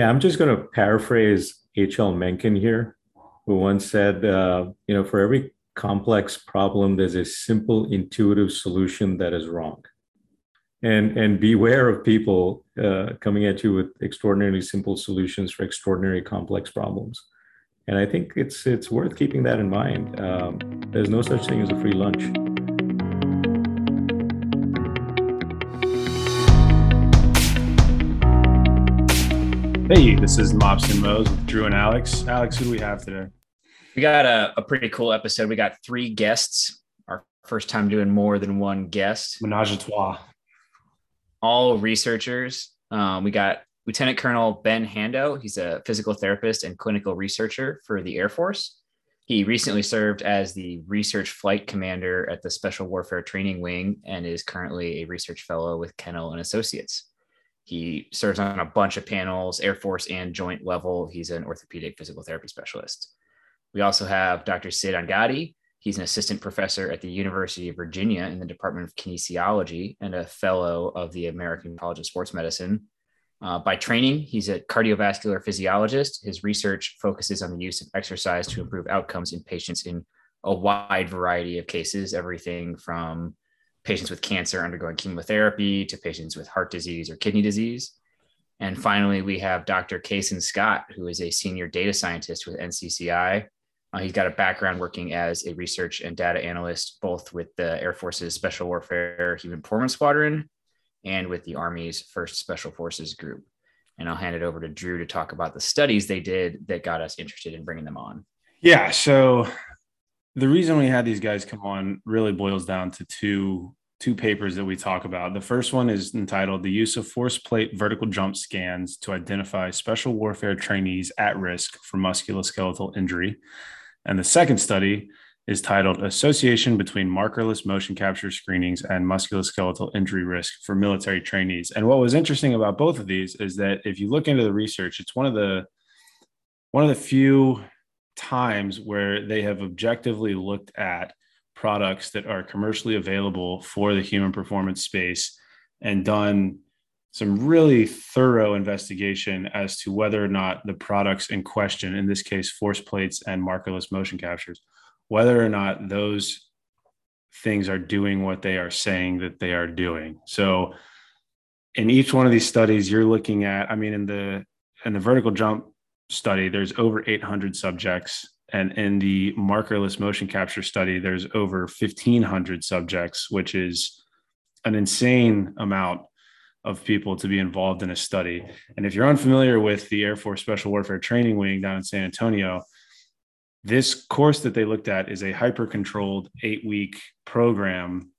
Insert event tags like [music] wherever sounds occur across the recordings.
Yeah, I'm just going to paraphrase H.L. Mencken here, who once said, uh, you know, for every complex problem, there's a simple, intuitive solution that is wrong. And, and beware of people uh, coming at you with extraordinarily simple solutions for extraordinary complex problems. And I think it's it's worth keeping that in mind. Um, there's no such thing as a free lunch. Hey, this is Mops and Moes with Drew and Alex. Alex, who do we have today? We got a, a pretty cool episode. We got three guests. Our first time doing more than one guest. Menage a trois. All researchers. Um, we got Lieutenant Colonel Ben Hando. He's a physical therapist and clinical researcher for the Air Force. He recently served as the research flight commander at the Special Warfare Training Wing and is currently a research fellow with Kennell and Associates. He serves on a bunch of panels, Air Force and joint level. He's an orthopedic physical therapy specialist. We also have Dr. Sid Angadi. He's an assistant professor at the University of Virginia in the Department of Kinesiology and a fellow of the American College of Sports Medicine. Uh, by training, he's a cardiovascular physiologist. His research focuses on the use of exercise to improve outcomes in patients in a wide variety of cases, everything from patients with cancer undergoing chemotherapy to patients with heart disease or kidney disease. And finally, we have Dr. Casan Scott, who is a senior data scientist with NCCI. Uh, he's got a background working as a research and data analyst, both with the Air Force's Special Warfare Human Performance Squadron and with the Army's First Special Forces Group. And I'll hand it over to Drew to talk about the studies they did that got us interested in bringing them on. Yeah. So the reason we had these guys come on really boils down to two two papers that we talk about. The first one is entitled The Use of Force Plate Vertical Jump Scans to Identify Special Warfare Trainees at Risk for Musculoskeletal Injury. And the second study is titled Association Between Markerless Motion Capture Screenings and Musculoskeletal Injury Risk for Military Trainees. And what was interesting about both of these is that if you look into the research, it's one of the one of the few times where they have objectively looked at products that are commercially available for the human performance space and done some really thorough investigation as to whether or not the products in question, in this case, force plates and markerless motion captures, whether or not those things are doing what they are saying that they are doing. So in each one of these studies, you're looking at, I mean, in the in the vertical jump study, there's over 800 subjects. And in the markerless motion capture study, there's over 1,500 subjects, which is an insane amount of people to be involved in a study. And if you're unfamiliar with the Air Force Special Warfare Training Wing down in San Antonio, this course that they looked at is a hyper controlled eight week program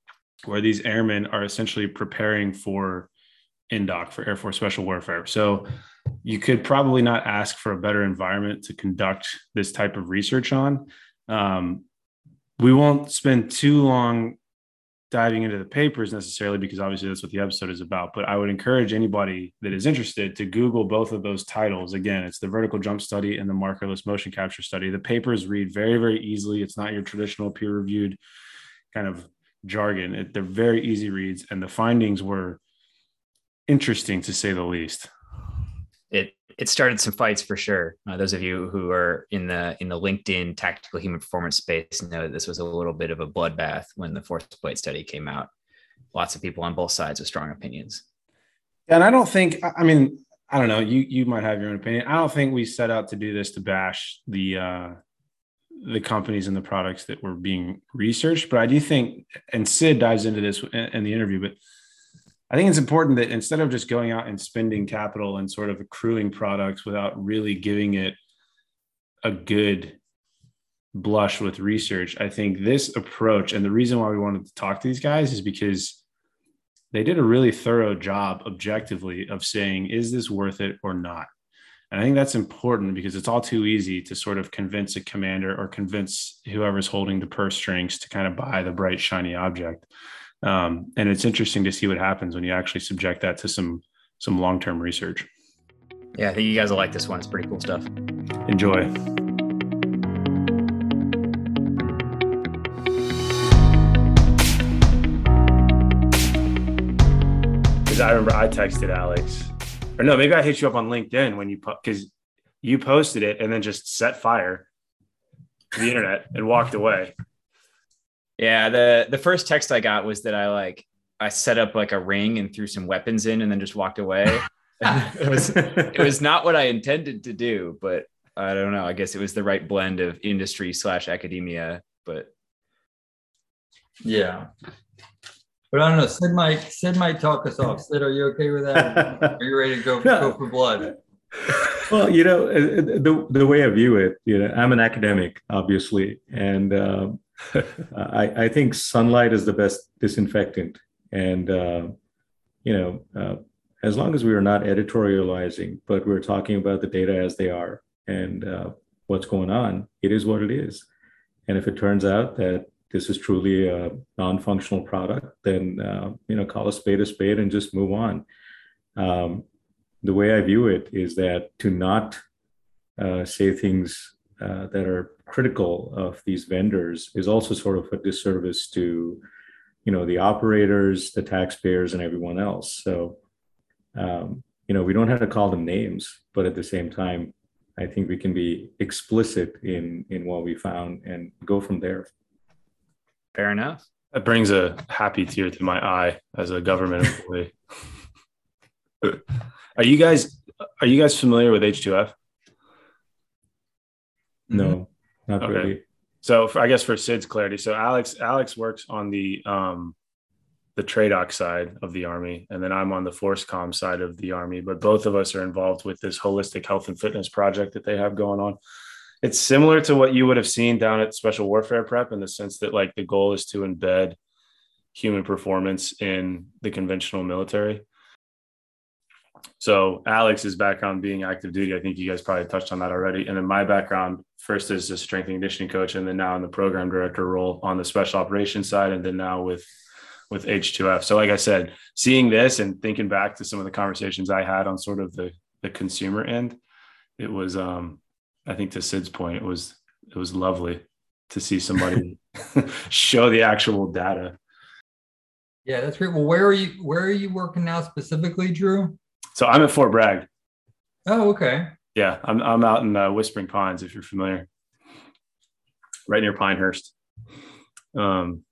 where these airmen are essentially preparing for INDOC for Air Force Special Warfare. So you could probably not ask for a better environment to conduct this type of research on. Um, we won't spend too long diving into the papers necessarily because obviously that's what the episode is about but i would encourage anybody that is interested to google both of those titles again it's the vertical jump study and the markerless motion capture study the papers read very very easily it's not your traditional peer reviewed kind of jargon it, they're very easy reads and the findings were interesting to say the least it it started some fights for sure. Uh, those of you who are in the in the LinkedIn tactical human performance space know that this was a little bit of a bloodbath when the force plate study came out. Lots of people on both sides with strong opinions. And I don't think I mean I don't know you you might have your own opinion. I don't think we set out to do this to bash the uh, the companies and the products that were being researched, but I do think and Sid dives into this in, in the interview, but I think it's important that instead of just going out and spending capital and sort of accruing products without really giving it a good blush with research, I think this approach and the reason why we wanted to talk to these guys is because they did a really thorough job objectively of saying, is this worth it or not? And I think that's important because it's all too easy to sort of convince a commander or convince whoever's holding the purse strings to kind of buy the bright, shiny object. Um, and it's interesting to see what happens when you actually subject that to some some long term research. Yeah, I think you guys will like this one. It's pretty cool stuff. Enjoy. Because I remember I texted Alex or no, maybe I hit you up on LinkedIn when you because you posted it and then just set fire to the internet and walked away. Yeah, the the first text I got was that I like I set up like a ring and threw some weapons in and then just walked away. [laughs] it was it was not what I intended to do, but I don't know. I guess it was the right blend of industry slash academia, but Yeah. But I don't know. Sid might Sid might talk us off. Sid, are you okay with that? Are you ready to go, No. go for blood? well, you know, uh, the the way I view it, you know, I'm an academic, obviously, and um, [laughs] I I think sunlight is the best disinfectant, and uh, you know, uh, as long as we are not editorializing, but we're talking about the data as they are and uh, what's going on, it is what it is. And if it turns out that this is truly a non-functional product, then uh, you know, call a spade a spade and just move on. Um, the way I view it is that to not uh, say things uh, that are critical of these vendors is also sort of a disservice to, you know, the operators, the taxpayers, and everyone else. So, um, you know, we don't have to call them names, but at the same time, I think we can be explicit in in what we found and go from there. fair enough. That brings a happy tear to my eye as a government employee. [laughs] are you guys are you guys familiar with H2F? No, not Okay. really. So for, I guess for Sid's clarity, so Alex Alex works on the um the TRADOC side of the army, and then I'm on the FORSCOM side of the army. But both of us are involved with this holistic health and fitness project that they have going on. It's similar to what you would have seen down at Special Warfare Prep in the sense that like the goal is to embed human performance in the conventional military. So Alex Alex's background being active duty, I think you guys probably touched on that already. And then my background first is a strength and conditioning coach, and then now in the program director role on the special operations side, and then now with with H2F. So like I said, seeing this and thinking back to some of the conversations I had on sort of the the consumer end, it was um I think to Sid's point, it was it was lovely to see somebody [laughs] show the actual data. Yeah, that's great. Well, where are you where are you working now specifically, Drew? So I'm at Fort Bragg. Oh, okay. Yeah, I'm I'm out in uh, Whispering Pines if you're familiar, right near Pinehurst. Um,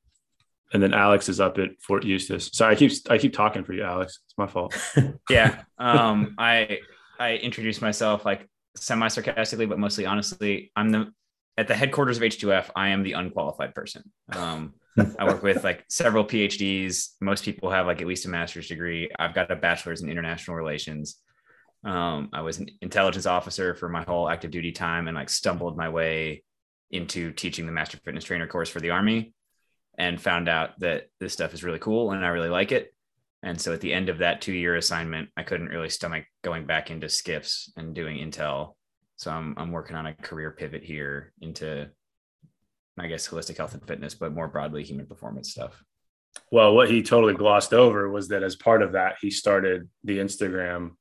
and then Alex is up at Fort Eustis. Sorry, I keep I keep talking for you, Alex. It's my fault. [laughs] Yeah. Um, I I introduced myself like semi sarcastically, but mostly honestly. I'm the at the headquarters of H2F. I am the unqualified person. Um, I work with like several PhDs. Most people have like at least a master's degree. I've got a bachelor's in international relations. Um, I was an intelligence officer for my whole active duty time and like stumbled my way into teaching the master fitness trainer course for the army and found out that this stuff is really cool and I really like it. And so at the end of that two year assignment, I couldn't really stomach going back into skips and doing Intel. So I'm, I'm working on a career pivot here into, I guess, holistic health and fitness, but more broadly, human performance stuff. Well, what he totally glossed over was that as part of that, he started the Instagram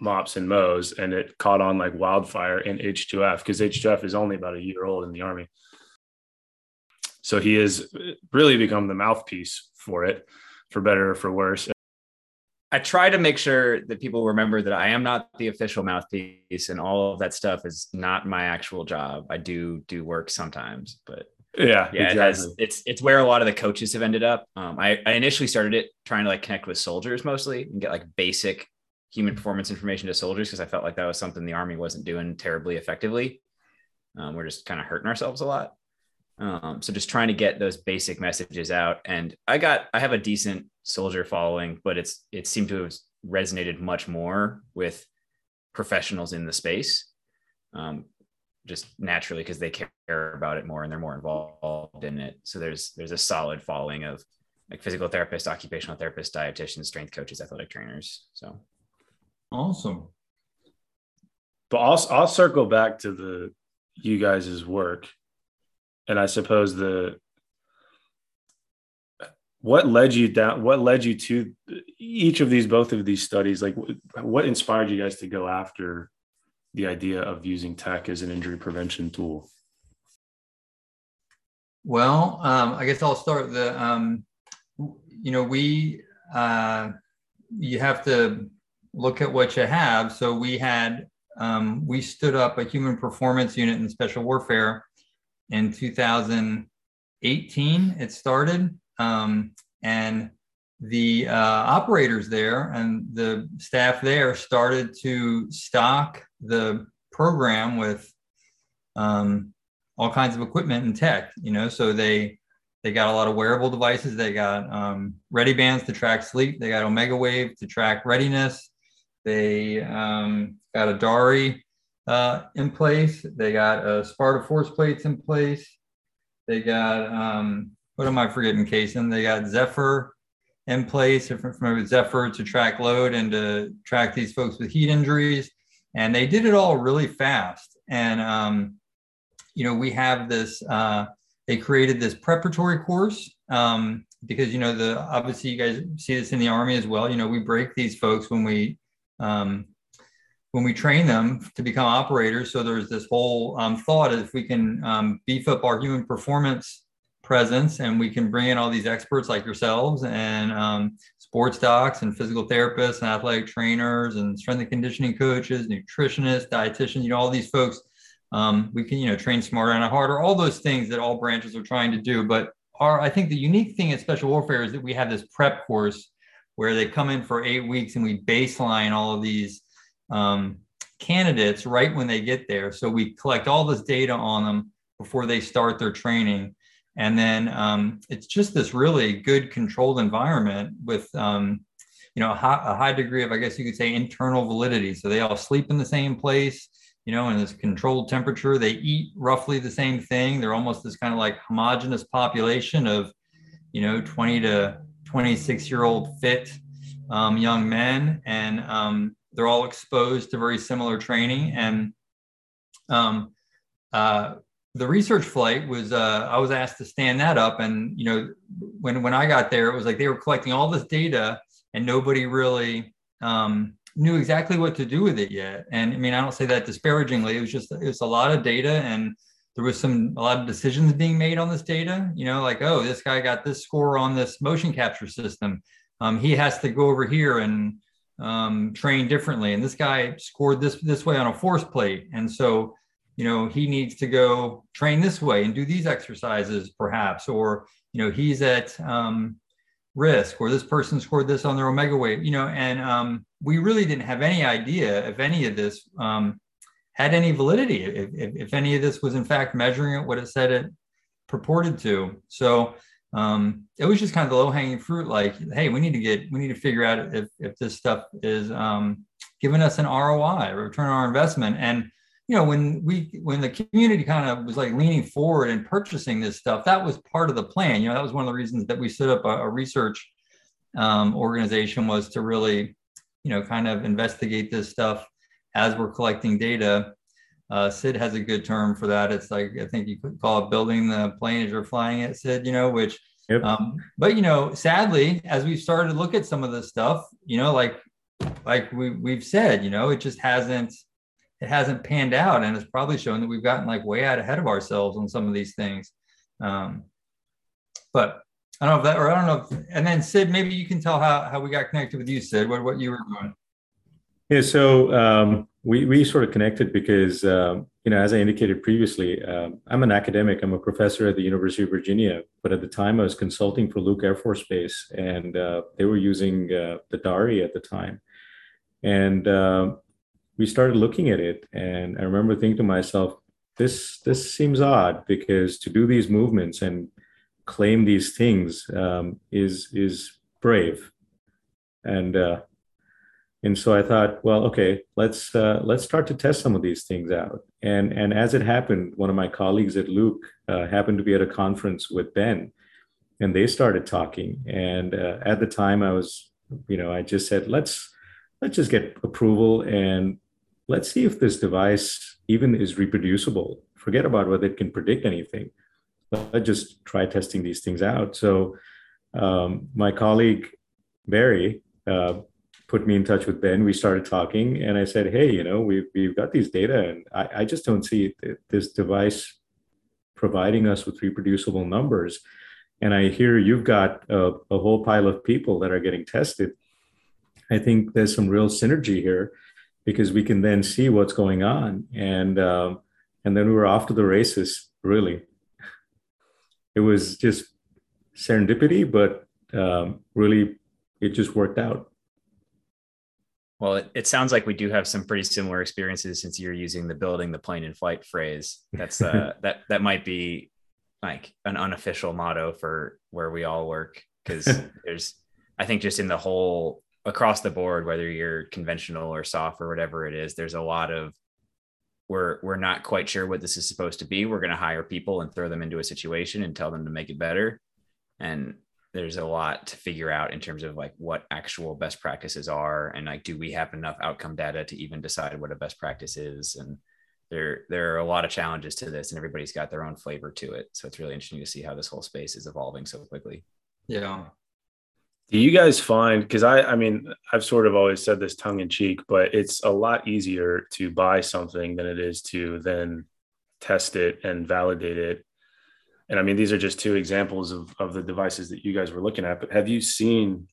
mops and mows, and it caught on like wildfire in H2F because H2F is only about a year old in the army. So he has really become the mouthpiece for it, for better or for worse. I try to make sure that people remember that I am not the official mouthpiece and all of that stuff is not my actual job. I do do work sometimes, but Yeah, yeah, it has, it's it's where a lot of the coaches have ended up. Um, I, I initially started it trying to like connect with soldiers mostly and get like basic human performance information to soldiers because I felt like that was something the army wasn't doing terribly effectively. Um, we're just kind of hurting ourselves a lot. Um, so just trying to get those basic messages out. And I got I have a decent soldier following, but it's it seemed to have resonated much more with professionals in the space. Um, just naturally because they care about it more and they're more involved in it. So there's there's a solid following of like physical therapists, occupational therapists, dietitians, strength coaches, athletic trainers. So Awesome. But I'll I'll circle back to the you guys' work, and I suppose the what led you down what led you to each of these both of these studies like what inspired you guys to go after the idea of using tech as an injury prevention tool Well, um, I guess I'll start the, um, you know, we, uh, you have to look at what you have. So we had um, we stood up a human performance unit in special warfare in 2018. It started, um, and the uh, operators there and the staff there started to stock the program with um, all kinds of equipment and tech. You know, so they they got a lot of wearable devices. They got um, ReadiBands to track sleep. They got Omegawave to track readiness. They um, got a Dari uh, in place. They got a Sparta force plates in place. They got um, what am I forgetting, Casan? They got Zephyr in place from Zephyr to track load and to track these folks with heat injuries. And they did it all really fast. And um, you know, we have this. Uh, they created this preparatory course um, because you know the obviously you guys see this in the army as well. You know, we break these folks when we um, when we train them to become operators. So there's this whole um, thought if we can um, beef up our human performance presence and we can bring in all these experts like yourselves and um, sports docs and physical therapists and athletic trainers and strength and conditioning coaches, nutritionists, dietitians, you know, all these folks um, we can, you know, train smarter and harder, all those things that all branches are trying to do. But our, I think the unique thing at special warfare is that we have this prep course where they come in for eight weeks and we baseline all of these um, candidates right when they get there. So we collect all this data on them before they start their training. And then um, it's just this really good controlled environment with, um, you know, a high, a high degree of, I guess you could say, internal validity. So they all sleep in the same place you know, in this controlled temperature. They eat roughly the same thing. They're almost this kind of like homogenous population of, you know, 20 to 26 year old fit um, young men. And um, they're all exposed to very similar training. And um, uh, the research flight was, uh, I was asked to stand that up. And, you know, when, when I got there, it was like they were collecting all this data and nobody really, um, knew exactly what to do with it yet. And I mean, I don't say that disparagingly. It was just it was a lot of data, and there was some a lot of decisions being made on this data. You know, like oh, this guy got this score on this motion capture system. Um, he has to go over here and um, train differently, and this guy scored this this way on a force plate, and so you know he needs to go train this way and do these exercises perhaps, or you know he's at um, risk or this person scored this on their omega wave you know and um, we really didn't have any idea if any of this um, had any validity if, if, if, any of this was in fact measuring it what it said it purported to. So um, it was just kind of the low hanging fruit like hey we need to get we need to figure out if, if this stuff is um, giving us an roi return on our investment. And you know when we when the community kind of was like leaning forward and purchasing this stuff that was part of the plan. You know that was one of the reasons that we set up a, a research um, organization was to really you know kind of investigate this stuff as we're collecting data. Uh, sid has a good term for that. It's like i think you could call it building the plane as you're flying it sid you know which yep. um, but you know sadly as we've started to look at some of this stuff you know like like we, we've said you know it just hasn't it hasn't panned out and it's probably shown that we've gotten like way out ahead of ourselves on some of these things. Um, but i don't know if that or i don't know if, and then sid maybe you can tell how, how we got connected with you sid what, what you were doing. Yeah so um, we, we sort of connected because um, you know as i indicated previously um, i'm an academic. I'm a professor at the university of virginia but at the time i was consulting for luke air force base and uh, they were using uh, the dari at the time. And uh, we started looking at it and i remember thinking to myself this this seems odd because to do these movements and claim these things um, is is brave. And uh, and so i thought well okay let's uh, let's start to test some of these things out. And and as it happened one of my colleagues at luke uh, happened to be at a conference with ben and they started talking. And uh, at the time i was you know i just said let's let's just get approval and let's see if this device even is reproducible. Forget about whether it can predict anything. Let's just try testing these things out. So um, my colleague Barry uh, put me in touch with Ben. We started talking, and I said, "Hey, you know, we've we've got these data, and I, I just don't see this device providing us with reproducible numbers." And I hear you've got a, a whole pile of people that are getting tested I think there's some real synergy here because we can then see what's going on, and um, and then we were off to the races. Really, it was just serendipity, but um, really, it just worked out. Well, it, it, sounds like we do have some pretty similar experiences since you're using the building the plane in flight phrase. That's uh, [laughs] that that might be like an unofficial motto for where we all work because [laughs] there's I think just in the whole across the board, whether you're conventional or soft or whatever it is, there's a lot of we're we're not quite sure what this is supposed to be. We're going to hire people and throw them into a situation and tell them to make it better. And there's a lot to figure out in terms of like what actual best practices are and like do we have enough outcome data to even decide what a best practice is and there there are a lot of challenges to this and everybody's got their own flavor to it so it's really interesting to see how this whole space is evolving so quickly yeah do you guys find because i i mean i've sort of always said this tongue in cheek but it's a lot easier to buy something than it is to then test it and validate it and I mean, these are just two examples of, of the devices that you guys were looking at. But have you seen,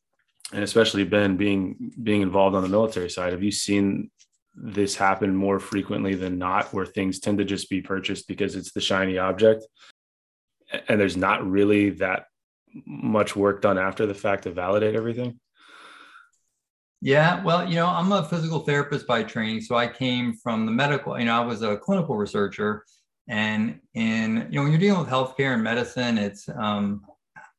and especially Ben being being involved on the military side, have you seen this happen more frequently than not, where things tend to just be purchased because it's the shiny object, and there's not really that much work done after the fact to validate everything? Yeah, well, you know, I'm a physical therapist by training, so I came from the medical. You know, I was a clinical researcher and in you know when you're dealing with healthcare and medicine, it's um,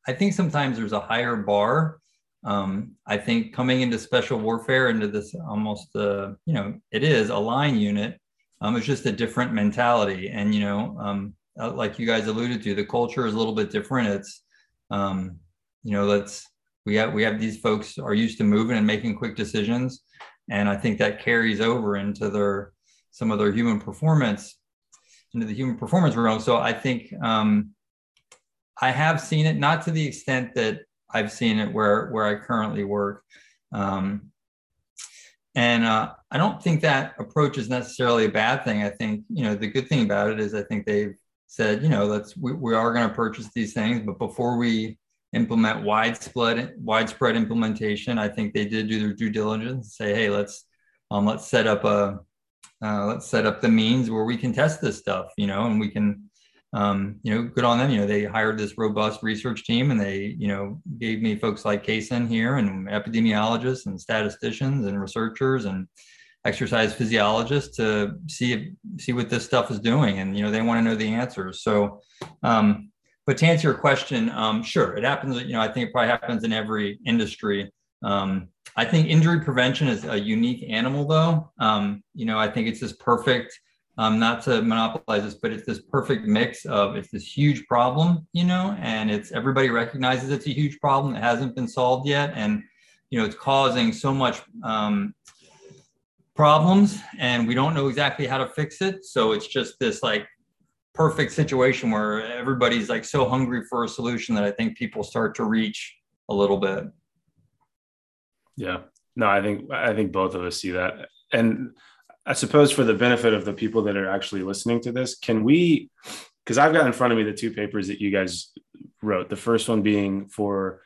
I think sometimes there's a higher bar. Um, I think coming into special warfare, into this almost uh, you know it is a line unit. Um, it's just a different mentality, and you know, um, uh, like you guys alluded to, the culture is a little bit different. It's um, you know, let's we have we have these folks are used to moving and making quick decisions, and I think that carries over into their some of their human performance into the human performance realm. So I think um, I have seen it, not to the extent that I've seen it where where I currently work. Um, and uh, I don't think that approach is necessarily a bad thing. I think you know the good thing about it is I think they've said you know let's we, we are going to purchase these things, but before we implement widespread widespread implementation, I think they did do their due diligence. Say hey let's um, let's set up a uh, let's set up the means where we can test this stuff, you know, and we can, um, you know, good on them. You know, they hired this robust research team and they, you know, gave me folks like Casan here and epidemiologists and statisticians and researchers and exercise physiologists to see see what this stuff is doing. And, you know, they want to know the answers. So, um, but to answer your question, um, sure, it happens. You know, I think it probably happens in every industry. Um, I think injury prevention is a unique animal, though. Um, you know, I think it's this perfect, um, not to monopolize this, but it's this perfect mix of it's this huge problem, you know, and it's everybody recognizes it's a huge problem that hasn't been solved yet, and you know, it's causing so much um, problems, and we don't know exactly how to fix it. So it's just this like perfect situation where everybody's like so hungry for a solution that I think people start to reach a little bit. Yeah. No, I think I think both of us see that. And I suppose for the benefit of the people that are actually listening to this, can we because I've got in front of me the two papers that you guys wrote. The first one being for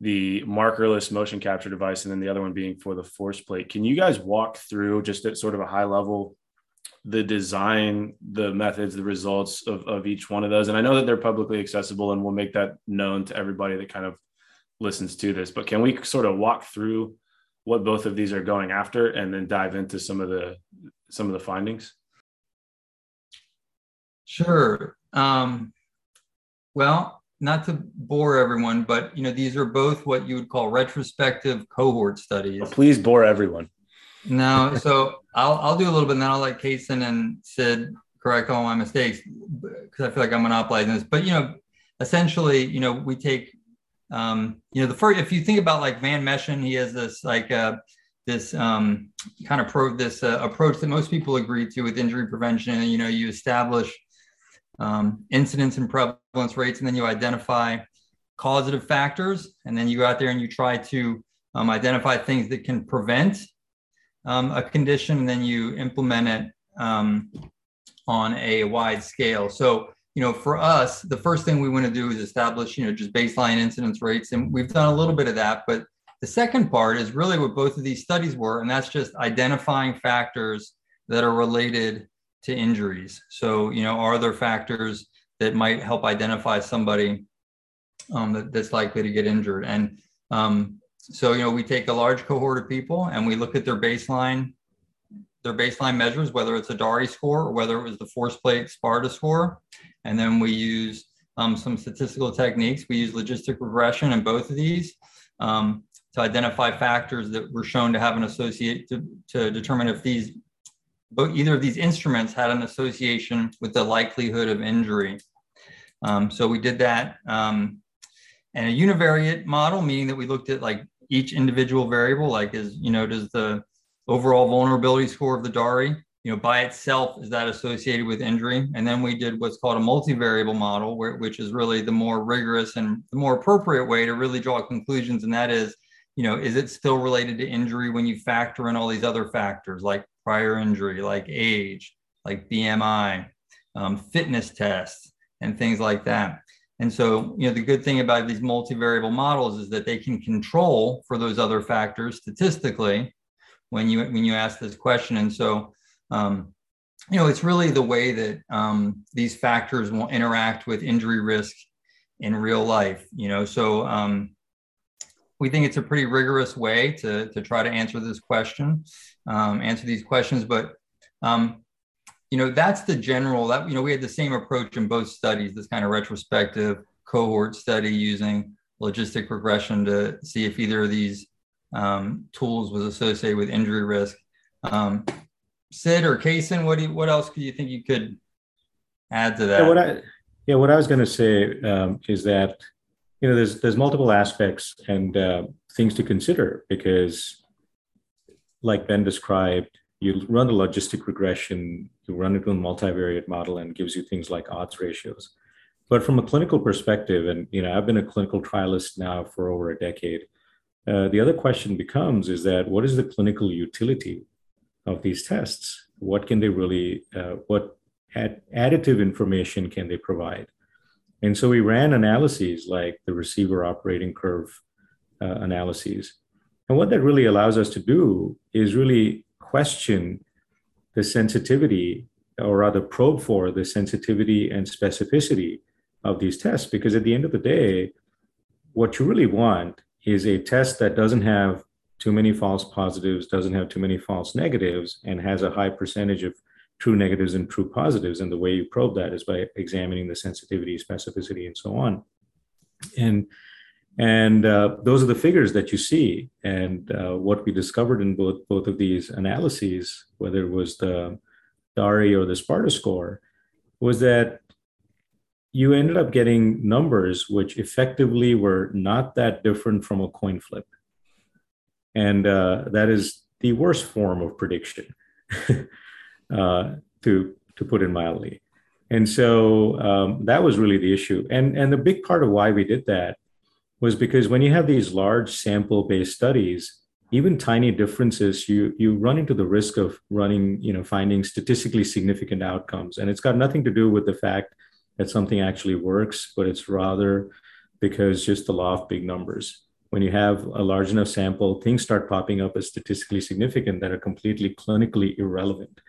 the markerless motion capture device, and then the other one being for the force plate. Can you guys walk through just at sort of a high level the design, the methods, the results of, of each one of those? And I know that they're publicly accessible, and we'll make that known to everybody that kind of listens to this, but can we sort of walk through what both of these are going after and then dive into some of the some of the findings? Sure. Um, well, not to bore everyone, but you know these are both what you would call retrospective cohort studies. please bore everyone. No, so I'll I'll do a little bit, and then I'll let Casan and Sid correct all my mistakes because I feel like I'm monopolizing this. But you know, essentially, you know, we take um, you know, the first, if you think about like van Mechelen, he has this like uh, this um, kind of pro this uh, approach that most people agree to with injury prevention. And you know, you establish um, incidence and prevalence rates, and then you identify causative factors, and then you go out there and you try to um, identify things that can prevent um, a condition, and then you implement it um, on a wide scale. So you know, for us, the first thing we want to do is establish, you know, just baseline incidence rates. And we've done a little bit of that, but The second part is really what both of these studies were, and that's just identifying factors that are related to injuries. So, you know, are there factors that might help identify somebody um, that, that's likely to get injured? And um, so, you know, we take a large cohort of people and we look at their baseline, their baseline measures, whether it's a Dari score or whether it was the force plate Sparta score. And then we use um, some statistical techniques. We use logistic regression in both of these um, to identify factors that were shown to have an associate to, to determine if these but either of these instruments had an association with the likelihood of injury. Um, so we did that. Um, and a univariate model, meaning that we looked at like each individual variable, like is, you know, does the overall vulnerability score of the Dari, you know, by itself, is that associated with injury? And then we did what's called a multivariable model, where, which is really the more rigorous and the more appropriate way to really draw conclusions. And that is, you know, is it still related to injury when you factor in all these other factors like prior injury, like age, like BMI, um, fitness tests, and things like that. And so, you know, the good thing about these multivariable models is that they can control for those other factors statistically when you when you ask this question. And so, um, you know, it's really the way that um, these factors will interact with injury risk in real life. You know, so um, we think it's a pretty rigorous way to, to try to answer this question, um, answer these questions. But, um, you know, that's the general, that, you know, we had the same approach in both studies, this kind of retrospective cohort study using logistic regression to see if either of these um, tools was associated with injury risk. Um, Sid or Casan, what do you, what else do you think you could add to that? Yeah, what I, yeah, what I was going to say um, is that you know there's there's multiple aspects and uh, things to consider because like ben described you run a logistic regression you run it with a multivariate model and gives you things like odds ratios. But from a clinical perspective and you know i've been a clinical trialist now for over a decade uh, the other question becomes is that what is the clinical utility of these tests? What can they really uh, what ad- additive information can they provide and so we ran analyses like the receiver operating curve uh, analyses. And what that really allows us to do is really question the sensitivity, or rather probe for the sensitivity and specificity of these tests. Because at the end of the day, what you really want is a test that doesn't have too many false positives, doesn't have too many false negatives, and has a high percentage of true negatives and true positives. And the way you probe that is by examining the sensitivity, specificity, and so on. And and uh, those are the figures that you see. And uh, what we discovered in both both of these analyses, whether it was the Dari or the Sparta score, was that you ended up getting numbers which effectively were not that different from a coin flip. And uh, that is the worst form of prediction. [laughs] uh, to to put it mildly. And so um, that was really the issue. And and the big part of why we did that was because when you have these large sample based studies, even tiny differences, you you run into the risk of running, you know, finding statistically significant outcomes. And it's got nothing to do with the fact that something actually works, but it's rather because just the law of big numbers. When you have a large enough sample, things start popping up as statistically significant that are completely clinically irrelevant.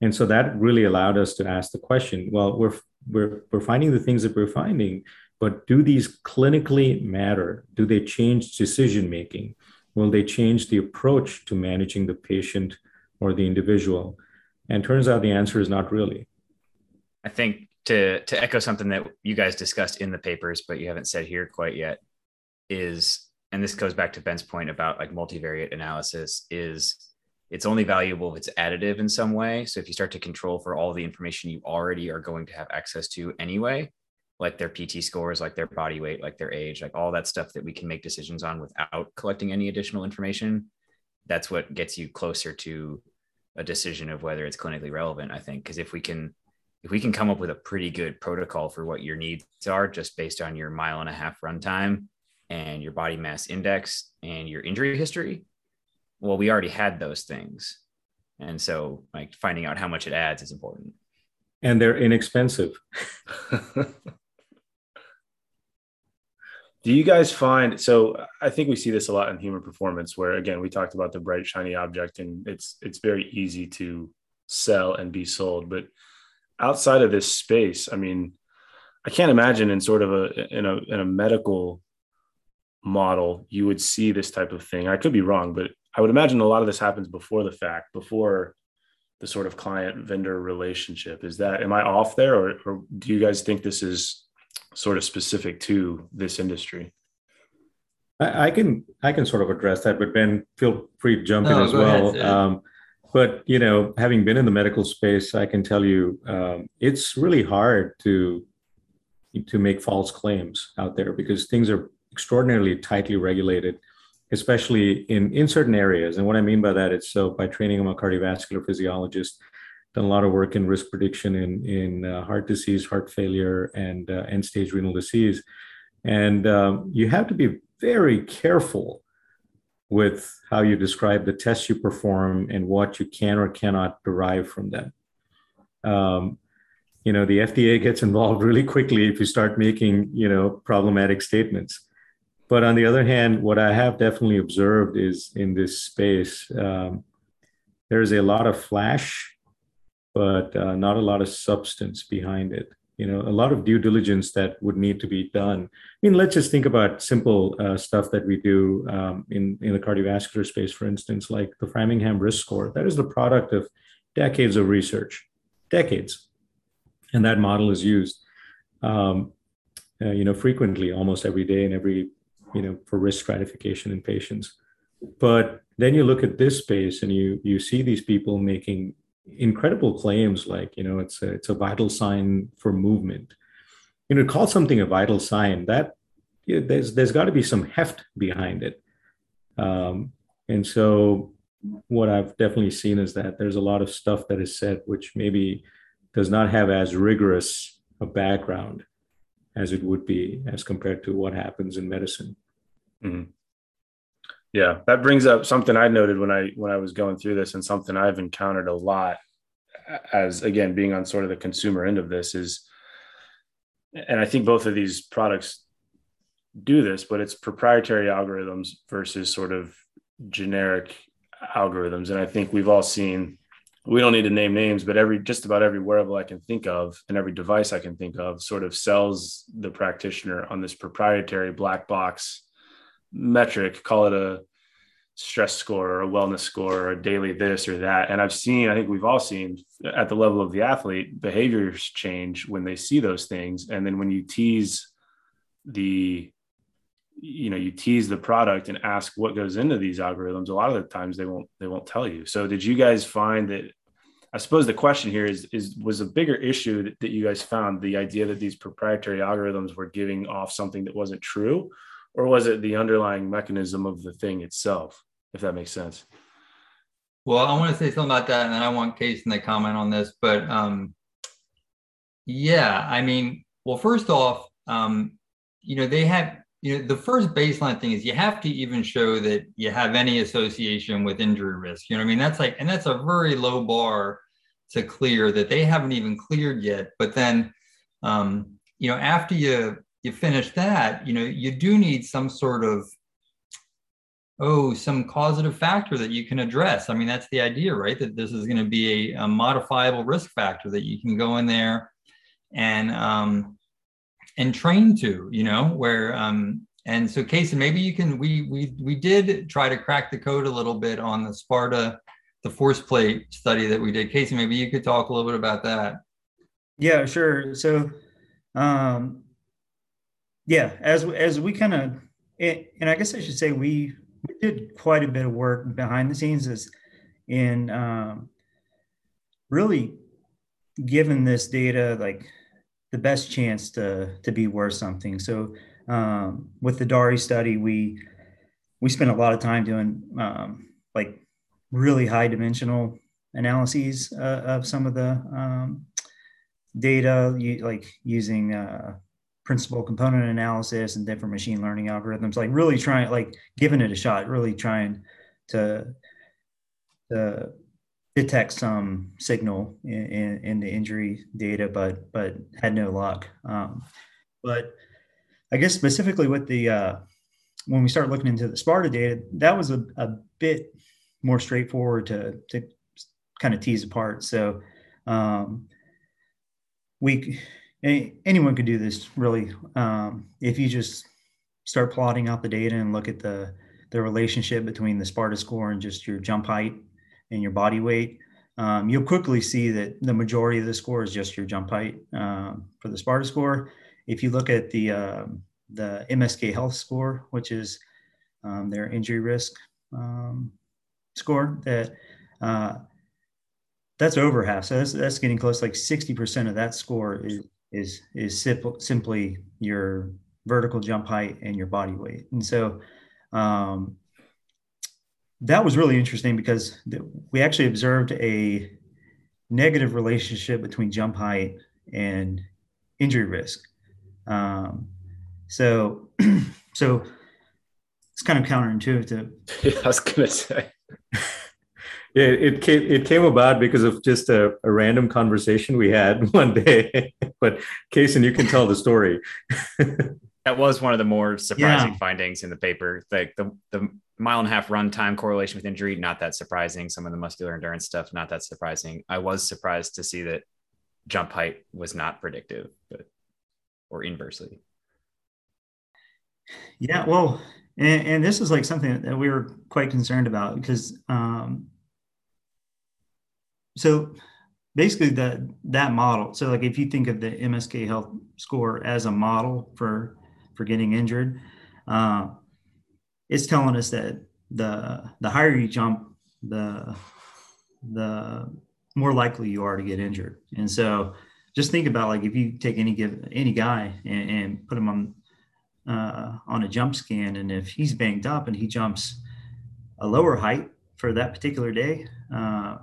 And so that really allowed us to ask the question well, we're, we're, we're finding the things that we're finding, but do these clinically matter? Do they change decision making? Will they change the approach to managing the patient or the individual? And turns out the answer is not really. I think to to echo something that you guys discussed in the papers, but you haven't said here quite yet, is and this goes back to Ben's point about like multivariate analysis, is it's only valuable if it's additive in some way. So if you start to control for all the information you already are going to have access to anyway, like their PT scores, like their body weight, like their age, like all that stuff that we can make decisions on without collecting any additional information, that's what gets you closer to a decision of whether it's clinically relevant, I think. Because if we can if we can come up with a pretty good protocol for what your needs are just based on your mile and a half run time and your body mass index and your injury history, well we already had those things and so like finding out how much it adds is important and they're inexpensive [laughs] Do you guys find so? I think we see this a lot in human performance, where again we talked about the bright shiny object, and it's it's very easy to sell and be sold. But outside of this space, I mean, I can't imagine in sort of a in a in a medical model you would see this type of thing. I could be wrong, but I would imagine a lot of this happens before the fact, before the sort of client vendor relationship. Is that am I off there, or, or do you guys think this is sort of specific to this industry? I, I can I can sort of address that, but Ben, feel free to jump no, in as well. Ahead, um, but you know, having been in the medical space, I can tell you um, it's really hard to to make false claims out there because things are extraordinarily tightly regulated, especially in in certain areas. And what I mean by that is so by training, I'm a cardiovascular physiologist done a lot of work in risk prediction in in uh, heart disease, heart failure, and uh, end stage renal disease. And um, you have to be very careful with how you describe the tests you perform and what you can or cannot derive from them. Um, you know, the FDA gets [laughs] involved really quickly if you start making you know problematic statements. But on the other hand, what I have definitely observed is in this space, um, there's a lot of flash but uh, not a lot of substance behind it. You know, a lot of due diligence that would need to be done. I mean, let's just think about simple uh, stuff that we do um, in in the cardiovascular space, for instance, like the Framingham Risk Score. That is the product of decades of research, decades, and that model is used, um, uh, you know, frequently, almost every day, and every, you know, for risk stratification in patients. But then you look at this space, and you you see these people making incredible claims like you know it's a, it's a vital sign for movement. You know call something a vital sign that you know, there's there's got to be some heft behind it. Um, and so what i've definitely seen is that there's a lot of stuff that is said which maybe does not have as rigorous a background as it would be as compared to what happens in medicine mm-hmm. Yeah, that brings up something I noted when I when I was going through this, and something I've encountered a lot as again being on sort of the consumer end of this is, and I think both of these products do this, but it's proprietary algorithms versus sort of generic algorithms, and I think we've all seen. We don't need to name names, but every just about every wearable I can think of and every device I can think of sort of sells the practitioner on this proprietary black box metric, call it a stress score or a wellness score or a daily this or that. And I've seen, I think we've all seen at the level of the athlete, behaviors change when they see those things. And then when you tease the, you know, you tease the product and ask what goes into these algorithms, a lot of the times they won't, they won't tell you. So did you guys find that I suppose the question here is, is was a bigger issue that, that you guys found the idea that these proprietary algorithms were giving off something that wasn't true, or was it the underlying mechanism of the thing itself if that makes sense? Well i want to say something about that and then i want Casan to comment on this but um, yeah i mean well first off um, you know they have you know the first baseline thing is you have to even show that you have any association with injury risk you know i mean? That's like and that's a very low bar to clear that they haven't even cleared yet but then um, you know after you you finish that, you know, you do need some sort of oh, some causative factor that you can address. I mean, that's the idea, right? That this is going to be a, a, modifiable risk factor that you can go in there and um, and train to, you know, where um, and so Casey, maybe you can. We we we did try to crack the code a little bit on the Sparta, the force plate study that we did. Casey, maybe you could talk a little bit about that. Yeah, sure. So um, yeah, as as we kind of, and I guess I should say we we did quite a bit of work behind the scenes is in um, really giving this data like the best chance to to be worth something. So um, with the Dari study, we we spent a lot of time doing um, like really high dimensional analyses uh, of some of the um, data, like using uh, principal component analysis and different machine learning algorithms like really trying like giving it a shot really trying to to detect some signal in, in, in the injury data but but had no luck um, but I guess specifically with the uh, when we start looking into the Sparta data, that was a, a bit more straightforward to to kind of tease apart. So um, we anyone could do this really um, if you just start plotting out the data and look at the the relationship between the Sparta score and just your jump height and your body weight. Um, you'll quickly see that the majority of the score is just your jump height um, for the Sparta score. If you look at the um, the MSK Health score, which is um, their injury risk score, that uh, that's over half. So that's, that's getting close. Like 60% of that score is is is simple, simply your vertical jump height and your body weight. And so um, that was really interesting because we actually observed a negative relationship between jump height and injury risk. Um, so, [clears throat] so it's kind of counterintuitive. [laughs] I was gonna say. Yeah, it came it came about because of just a, a random conversation we had [laughs] one day. but Casan, you can tell the story. [laughs] that was one of the more surprising yeah. findings in the paper. Like the the mile and a half run time correlation with injury, not that surprising. Some of the muscular endurance stuff, not that surprising. I was surprised to see that jump height was not predictive, but or inversely. Yeah, well, and, and, this is like something that we were quite concerned about because, um, so basically that that model. So like if you think of the MSK Health score as a model for for getting injured, uh, it's telling us that the the higher you jump, the the more likely you are to get injured. And so just think about like if you take any give any guy and, and put him on uh, on a jump scan, and if he's banged up and he jumps a lower height for that particular day, uh,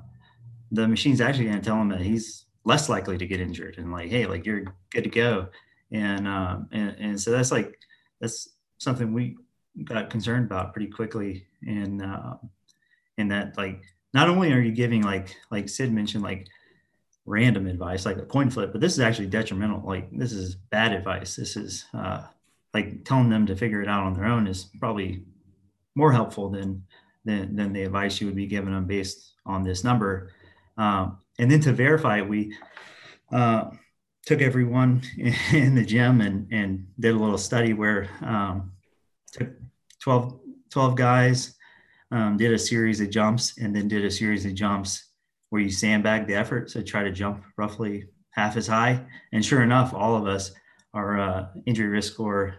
the machine's actually going to tell him that he's less likely to get injured, and like, hey, like you're good to go. And um, and, and so that's like that's something we got concerned about pretty quickly, and uh, and that like not only are you giving like like Sid mentioned like random advice like a coin flip, but this is actually detrimental. Like this is bad advice. This is uh, like telling them to figure it out on their own is probably more helpful than than, than the advice you would be giving them based on this number. Um, and then to verify it, we uh, took everyone [laughs] in the gym and, and did a little study where um, took 12, 12 guys, um, did a series of jumps, and then did a series of jumps where you sandbag the effort. So try to jump roughly half as high. And sure enough, all of us our uh, injury risk score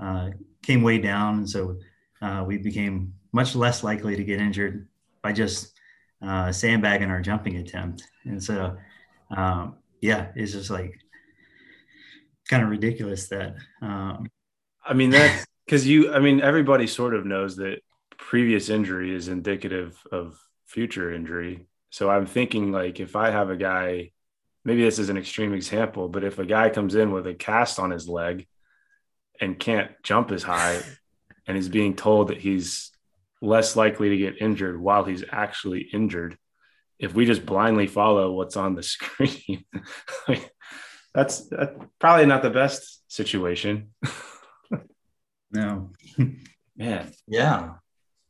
uh, came way down. And so uh, we became much less likely to get injured by just uh, sandbagging our jumping attempt. And so, um, yeah, it's just like kind of ridiculous that. Um, I mean, that's [laughs] because you, I mean, everybody sort of knows that previous injury is indicative of future injury. So I'm thinking like if I have a guy maybe this is an extreme example, but if a guy comes in with a cast on his leg and can't jump as high and is being told that he's less likely to get injured while he's actually injured, if we just blindly follow what's on the [laughs] screen, that's, that's probably not the best situation. [laughs] no. Man. Yeah.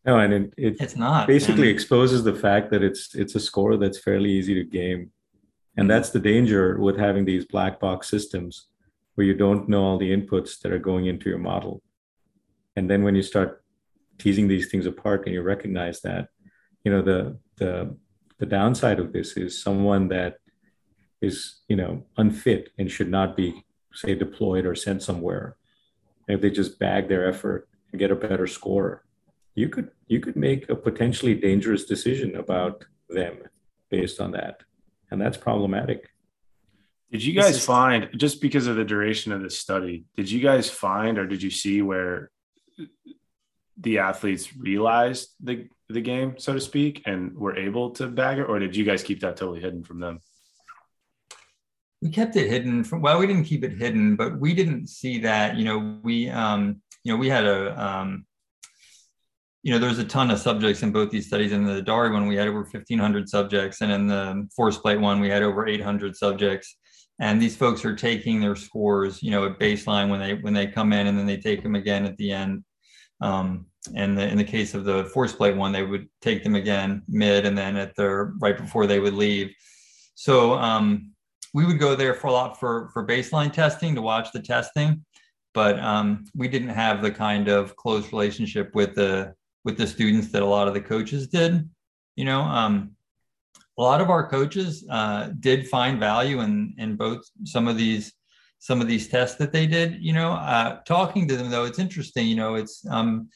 No, and it, it it's not basically and... exposes the fact that it's it's a score that's fairly easy to game and mm-hmm. that's the danger with having these black box systems where you don't know all the inputs that are going into your model. And then when you start teasing these things apart and you recognize that, you know, the the the downside of this is someone that is, you know, unfit and should not be, say, deployed or sent somewhere. If they just bag their effort and get a better score, you could you could make a potentially dangerous decision about them based on that and that's problematic. Did you guys is, find just because of the duration of this study? Did you guys find or did you see where the athletes realized the the game, so to speak, and were able to bag it, or did you guys keep that totally hidden from them? We kept it hidden. From, well, we didn't keep it hidden, but we didn't see that. You know, we um, you know we had a um, you know, there's a ton of subjects in both these studies. In the Dari one, we had over 1,500 subjects, and in the force plate one, we had over 800 subjects. and these folks are taking their scores, you know, at baseline when they when they come in, and then they take them again at the end. Um, and the, in the case of the force plate one, they would take them again mid, and then at their right before they would leave. So um, we would go there for a lot for for baseline testing to watch the testing, but um, we didn't have the kind of close relationship with the with the students that a lot of the coaches did. You know, um, a lot of our coaches uh, did find value in in both some of these some of these tests that they did. You know, uh, talking to them though, it's interesting. You know, it's um,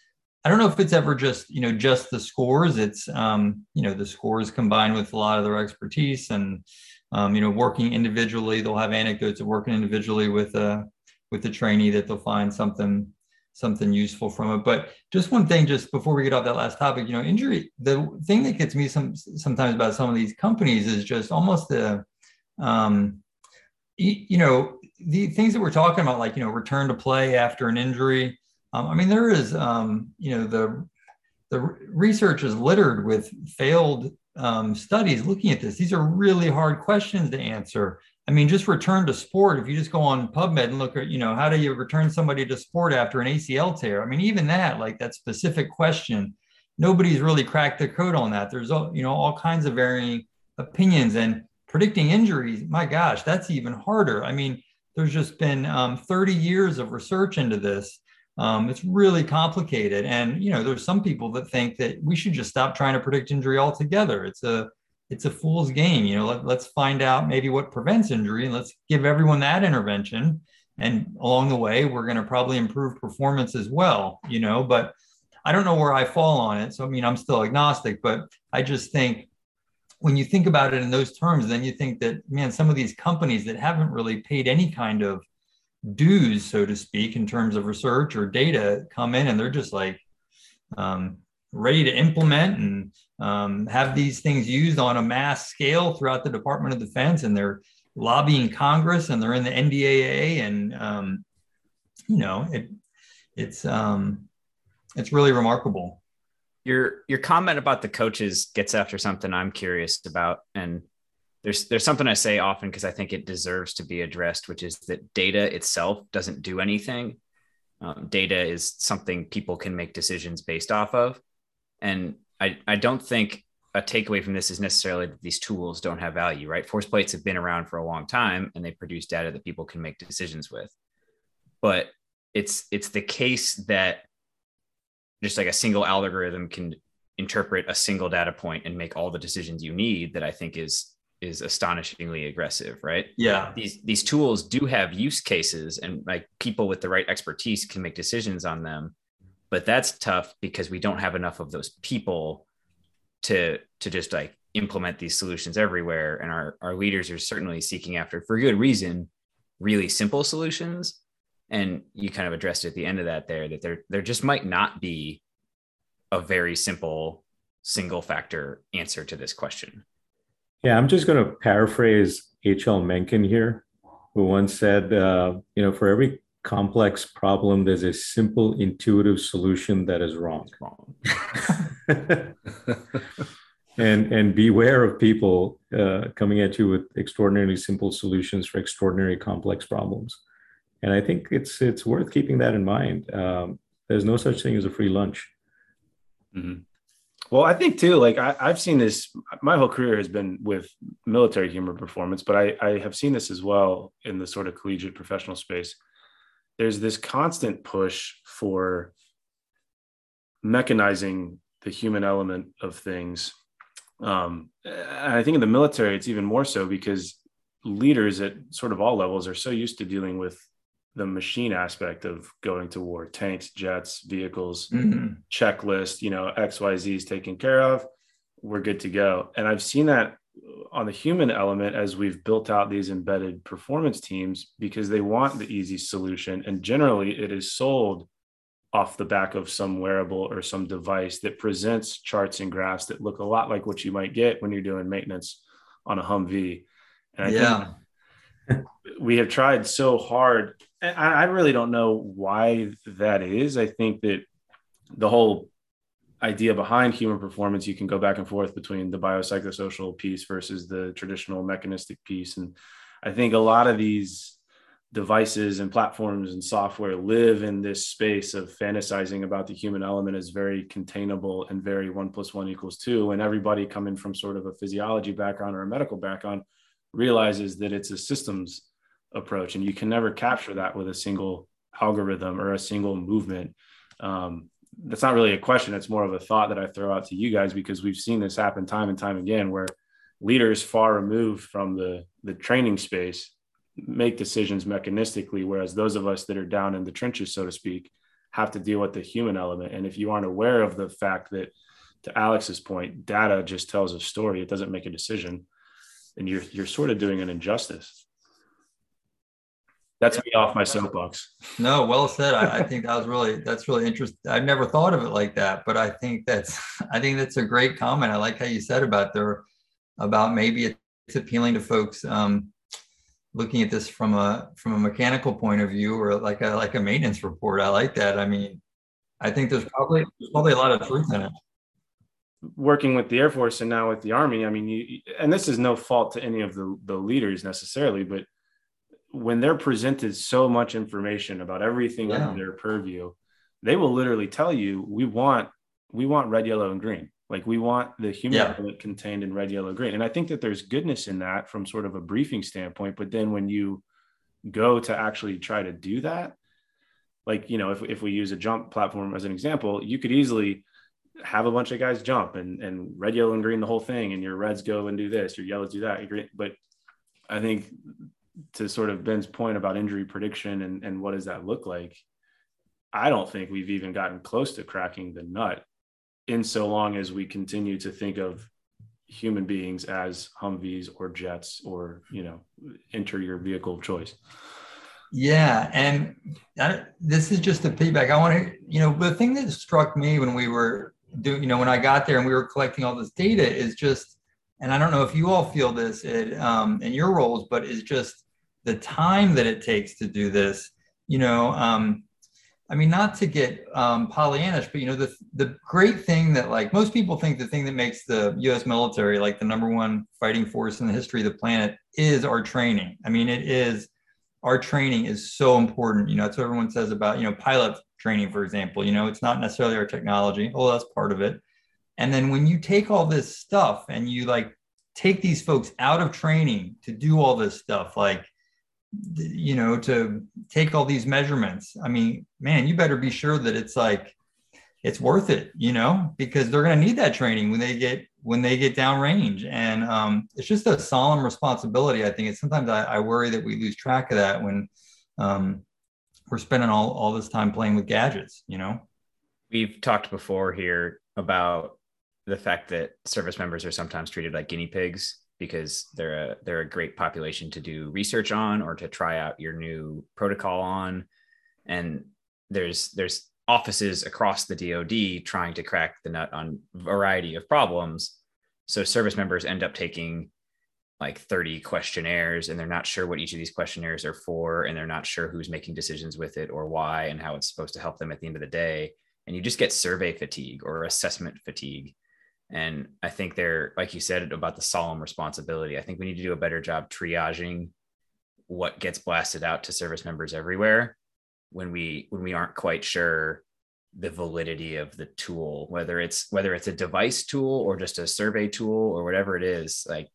I don't know if it's ever just you know just the scores. It's um, you know the scores combined with a lot of their expertise and um, you know working individually. They'll have anecdotes of working individually with a with the trainee that they'll find something something useful from it. But just one thing, just before we get off that last topic, you know, injury. The thing that gets me some sometimes about some of these companies is just almost the, um, you, you know, the things that we're talking about, like you know, return to play after an injury. Um, I mean, there is, um, you know, the the research is littered with failed um, studies looking at this. These are really hard questions to answer. I mean, just return to sport. If you just go on PubMed and look at, you know, how do you return somebody to sport after an ACL tear? I mean, even that, like that specific question, nobody's really cracked the code on that. There's, you know, all kinds of varying opinions and predicting injuries. My gosh, that's even harder. I mean, there's just been um, 30 years of research into this. Um, it's really complicated. And, you know, there's some people that think that we should just stop trying to predict injury altogether. It's a, it's a fool's game. You know, let, let's find out maybe what prevents injury and let's give everyone that intervention. And along the way, we're going to probably improve performance as well, you know, but I don't know where I fall on it. So, I mean, I'm still agnostic, but I just think when you think about it in those terms, then you think that, man, some of these companies that haven't really paid any kind of dues, so to speak, in terms of research or data come in and they're just like, um, ready to implement and um, have these things used on a mass scale throughout the Department of Defense, and they're lobbying Congress and they're in the NDAA, and um, you know it, it's um, it's really remarkable. Your your comment about the coaches gets after something I'm curious about, and there's there's something I say often because I think it deserves to be addressed, which is that data itself doesn't do anything. Um, data is something people can make decisions based off of and I, I don't think a takeaway from this is necessarily that these tools don't have value, right? Force plates have been around for a long time and they produce data that people can make decisions with. But it's it's the case that just like a single algorithm can interpret a single data point and make all the decisions you need that I think is is astonishingly aggressive, right? Yeah. These these tools do have use cases and like people with the right expertise can make decisions on them but that's tough because we don't have enough of those people to to just like implement these solutions everywhere and our our leaders are certainly seeking after for good reason really simple solutions and you kind of addressed at the end of that there that there there just might not be a very simple single factor answer to this question yeah i'm just going to paraphrase hl mencken here who once said uh, you know for every complex problem, there's a simple, intuitive solution that is wrong. wrong. [laughs] and and beware of people uh, coming at you with extraordinarily simple solutions for extraordinary complex problems. And I think it's it's worth keeping that in mind. Um, there's no such thing as a free lunch. Mm-hmm. Well, I think too, like I, have seen this, my whole career has been with military human performance, but I, I have seen this as well in the sort of collegiate professional space there's this constant push for mechanizing the human element of things. Um, I think in the military, it's even more so because leaders at sort of all levels are so used to dealing with the machine aspect of going to war tanks jets vehicles mm-hmm. checklist you know xyz is taken care of we're good to go and i've seen that on the human element as we've built out these embedded performance teams because they want the easy solution and generally it is sold off the back of some wearable or some device that presents charts and graphs that look a lot like what you might get when you're doing maintenance on a Humvee. And I yeah. think we have tried so hard. I, really don't know why that is. I think that the whole idea behind human performance, you can go back and forth between the biopsychosocial piece versus the traditional mechanistic piece. And I think a lot of these devices and platforms and software live in this space of fantasizing about the human element as very containable and very one plus one equals two. And everybody coming from sort of a physiology background or a medical background realizes that it's a systems approach and you can never capture that with a single algorithm or a single movement. Um, that's not really a question. It's more of a thought that I throw out to you guys because we've seen this happen time and time again where leaders far removed from the, the training space make decisions mechanistically, whereas those of us that are down in the trenches, so to speak, have to deal with the human element. And if you aren't aware of the fact that, to Alex's point, data just tells a story, it doesn't make a decision, and you're you're sort of doing an injustice. That's me off my soapbox. No, well said. I, I think that was really that's really interesting. I've never thought of it like that, but I think that's [laughs] I think that's a great comment. I like how you said about there about maybe it's appealing to folks um, looking at this from a from a mechanical point of view or like a like a maintenance report. I like that. I mean, I think there's probably there's probably a lot of truth in it. Working with the Air Force and now with the Army, I mean, you, and this is no fault to any of the the leaders necessarily, but when they're presented so much information about everything yeah. under their purview, they will literally tell you, "We want we want red, yellow, and green." Like we want the human yeah. element contained in red, yellow, green. And I think that there's goodness in that from sort of a briefing standpoint. But then when you go to actually try to do that, like, you know, if, if we use a jump platform as an example, you could easily have a bunch of guys jump and, and red, yellow, and green the whole thing. And your reds go and do this, your yellows do that. But I think to sort of Ben's point about injury prediction and, and what does that look like, I don't think we've even gotten close to cracking the nut in so long as we continue to think of human beings as Humvees or jets or, you know, enter your vehicle of choice. Yeah. And I, this is just the feedback. I want to, you know, the thing that struck me when we were doing, you know, when I got there and we were collecting all this data is just, and I don't know if you all feel this it, um, in your roles, but it's just the time that it takes to do this. You know, um, I mean, not to get um, Pollyannish, but you know, the the great thing that like most people think the thing that makes the U.S. military like the number one fighting force in the history of the planet is our training. I mean, it is our training is so important. You know, that's what everyone says about you know pilot training, for example. You know, it's not necessarily our technology, Oh, that's part of it. And then when you take all this stuff and you like take these folks out of training to do all this stuff, like you know, to take all these measurements. I mean, man, you better be sure that it's like it's worth it, you know, because they're going to need that training when they get when they get downrange, and um, it's just a solemn responsibility. I think it's sometimes I, I worry that we lose track of that when um, we're spending all all this time playing with gadgets, you know. We've talked before here about the fact that service members are sometimes treated like guinea pigs because they're a they're a great population to do research on or to try out your new protocol on. And there's there's offices across the DoD trying to crack the nut on variety of problems. So service members end up taking like 30 questionnaires and they're not sure what each of these questionnaires are for and they're not sure who's making decisions with it or why and how it's supposed to help them at the end of the day. And you just get survey fatigue or assessment fatigue and I think they're, like you said, about the solemn responsibility. I think we need to do a better job triaging what gets blasted out to service members everywhere when we when we aren't quite sure the validity of the tool whether it's whether it's a device tool or just a survey tool or whatever it is like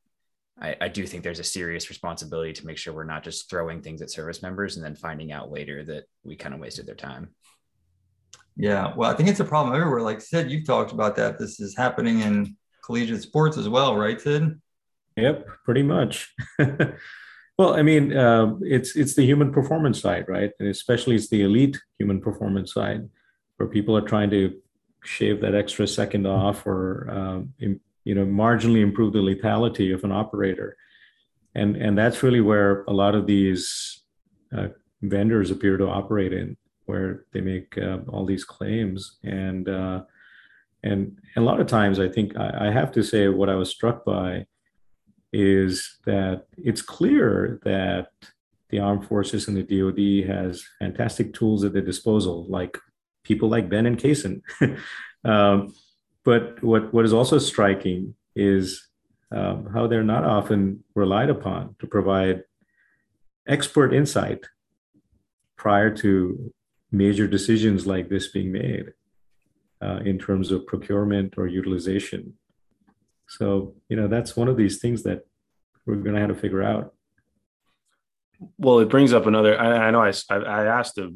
I, I, do think there's a serious responsibility to make sure we're not just throwing things at service members and then finding out later that we kind of wasted their time yeah, well, I think it's a problem everywhere. Like Sid, you've talked about that. This is happening in collegiate sports as well, right, Sid? Yep, pretty much. [laughs] well, I mean, uh, it's it's the human performance side, right? And especially it's the elite human performance side, where people are trying to shave that extra second off, or um, you know, marginally improve the lethality of an operator, and and that's really where a lot of these uh, vendors appear to operate in where they make uh, all these claims and uh, and a lot of times i think I, I, have to say what i was struck by is that it's clear that the armed forces and the dod has fantastic tools at their disposal like people like ben and Casan. [laughs] um, but what, what is also striking is um, how they're not often relied upon to provide expert insight prior to major decisions like this being made uh, in terms of procurement or utilization. So, you know, that's one of these things that we're going to have to figure out. Well, it brings up another. I, I know I, I asked a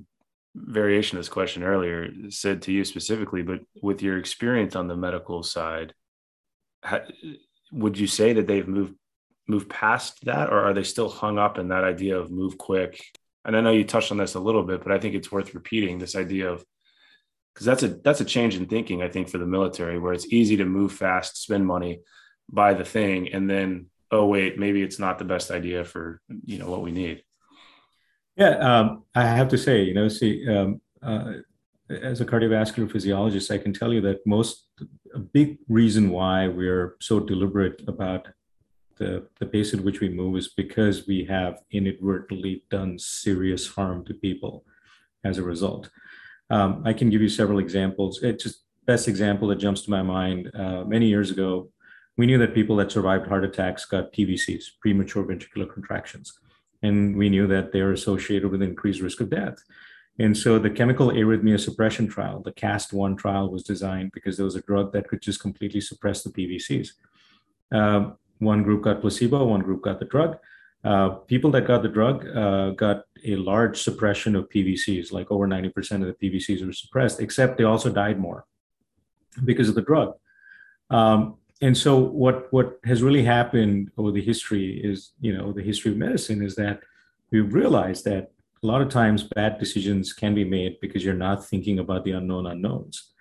variation of this question earlier, Sid to you specifically, but with your experience on the medical side, would you say that they've moved moved past that, or are they still hung up in that idea of move quick? And I know you touched on this a little bit, but I think it's worth repeating this idea of because that's a that's a change in thinking I think for the military where it's easy to move fast, spend money, buy the thing, and then oh wait, maybe it's not the best idea for you know what we need. Yeah, um, I have to say, you know, see, um, uh, as a cardiovascular physiologist, I can tell you that most a big reason why we're so deliberate about the, the pace at which we move is because we have inadvertently done serious harm to people as a result. Um, I can give you several examples. It just best example that jumps to my mind. Uh, many years ago, we knew that people that survived heart attacks got PVCs, premature ventricular contractions, and we knew that they are associated with increased risk of death. And so the chemical arrhythmia suppression trial, the CAST-1 trial, was designed because there was a drug that could just completely suppress the PVCs. Um, one group got placebo, one group got the drug. Uh, people that got the drug uh, got a large suppression of PVCs, like over 90% of the PVCs were suppressed, except they also died more because of the drug. Um, and so what, what has really happened over the history is, you know, the history of medicine is that we've realized that a lot of times bad decisions can be made because you're not thinking about the unknown unknowns.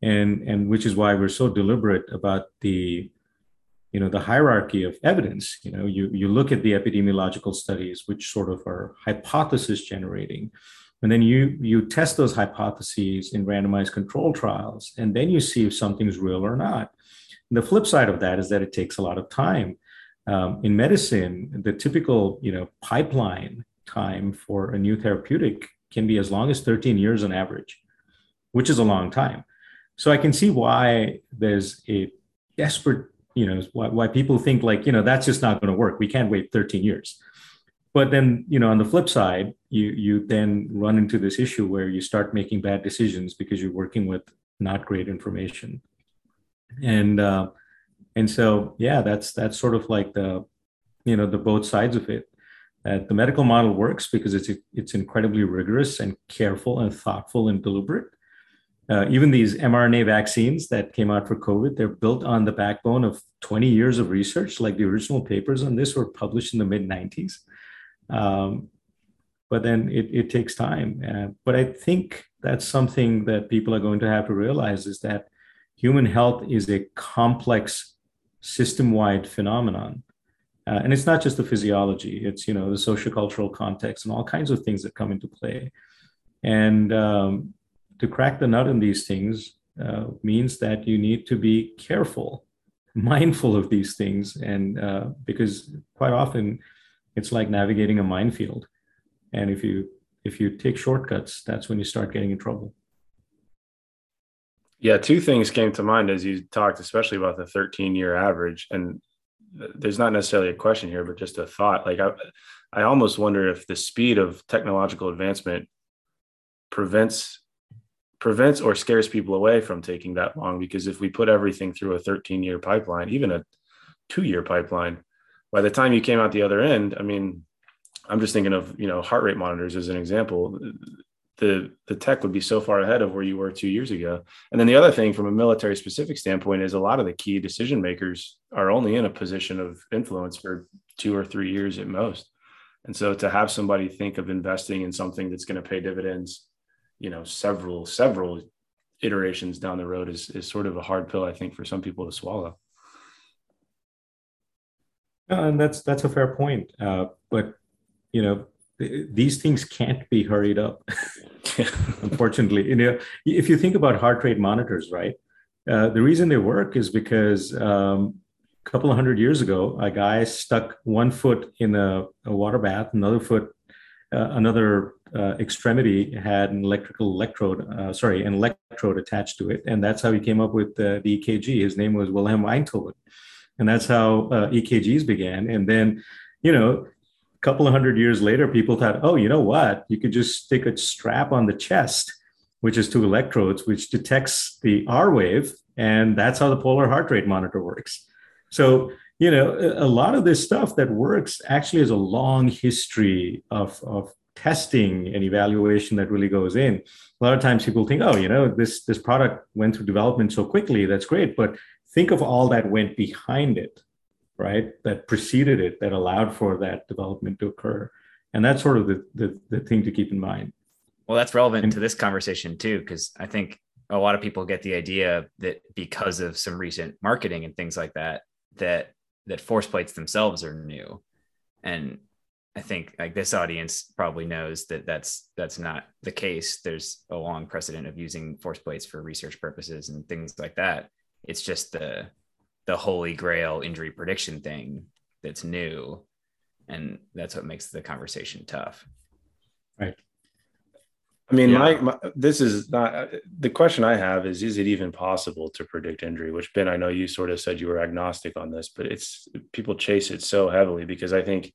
And, and which is why we're so deliberate about the you know the hierarchy of evidence you know you you look at the epidemiological studies which sort of are hypothesis generating and then you you test those hypotheses in randomized control trials and then you see if something's real or not. And the flip side of that is that it takes a lot of time. Um, in medicine the typical you know pipeline time for a new therapeutic can be as long as 13 years on average which is a long time. So i can see why there's a desperate you know why, why people think like you know that's just not going to work. We can't wait 13 years. But then you know on the flip side you you then run into this issue where you start making bad decisions because you're working with not great information. And uh, and so yeah that's that's sort of like the you know the both sides of it. That the medical model works because it's it's incredibly rigorous and careful and thoughtful and deliberate uh, even these mRNA vaccines that came out for COVID, they're built on the backbone of 20 years of research. Like the original papers on this were published in the mid 90s. Um, but then it, it takes time. Uh, but I think that's something that people are going to have to realize is that human health is a complex system wide phenomenon. Uh, and it's not just the physiology, it's, you know, the sociocultural context and all kinds of things that come into play. And um, to crack the nut in these things uh, means that you need to be careful, [laughs] mindful of these things, and uh, because quite often it's like navigating a minefield, and if you if you take shortcuts, that's when you start getting in trouble. Yeah, two things came to mind as you talked, especially about the 13 year average. And there's not necessarily a question here, but just a thought. Like I, I almost wonder if the speed of technological advancement prevents prevents or scares people away from taking that long because if we put everything through a 13 year pipeline even a two year pipeline by the time you came out the other end i mean i'm just thinking of you know heart rate monitors as an example. The the tech would be so far ahead of where you were two years ago. And then the other thing from a military specific standpoint is a lot of the key decision makers are only in a position of influence for two or three years at most. And so to have somebody think of investing in something that's going to pay dividends you know several several iterations down the road is is sort of a hard pill i think for some people to swallow. And that's that's a fair point. Uh, but you know th- these things can't be hurried up [laughs] unfortunately. You know if you think about heart rate monitors right uh, the reason they work is because um, a couple of hundred years ago a guy stuck one foot in a, a water bath another foot uh, another uh, extremity had an electrical electrode, uh, sorry, an electrode attached to it, and that's how he came up with the EKG. His name was Wilhelm Einthoven, and that's how uh, EKGs began. And then, you know, a couple of hundred years later, people thought, oh, you know what? You could just stick a strap on the chest, which is two electrodes, which detects the R wave. And that's how the polar heart rate monitor works. So, you know, a lot of this stuff that works actually has a long history of, of testing and evaluation that really goes in. A lot of times people think, oh, you know, this, this product went through development so quickly, that's great. But think of all that went behind it right that preceded it that allowed for that development to occur and that's sort of the the, the thing to keep in mind well that's relevant and, to this conversation too because i think a lot of people get the idea that because of some recent marketing and things like that that that force plates themselves are new and i think like this audience probably knows that that's that's not the case. There's a long precedent of using force plates for research purposes and things like that. It's just the the holy grail injury prediction thing that's new and that's what makes the conversation tough. Right. I mean yeah. my, my, this is not uh, the question i have is is it even possible to predict injury? Which ben i know you sort of said you were agnostic on this but it's people chase it so heavily because i think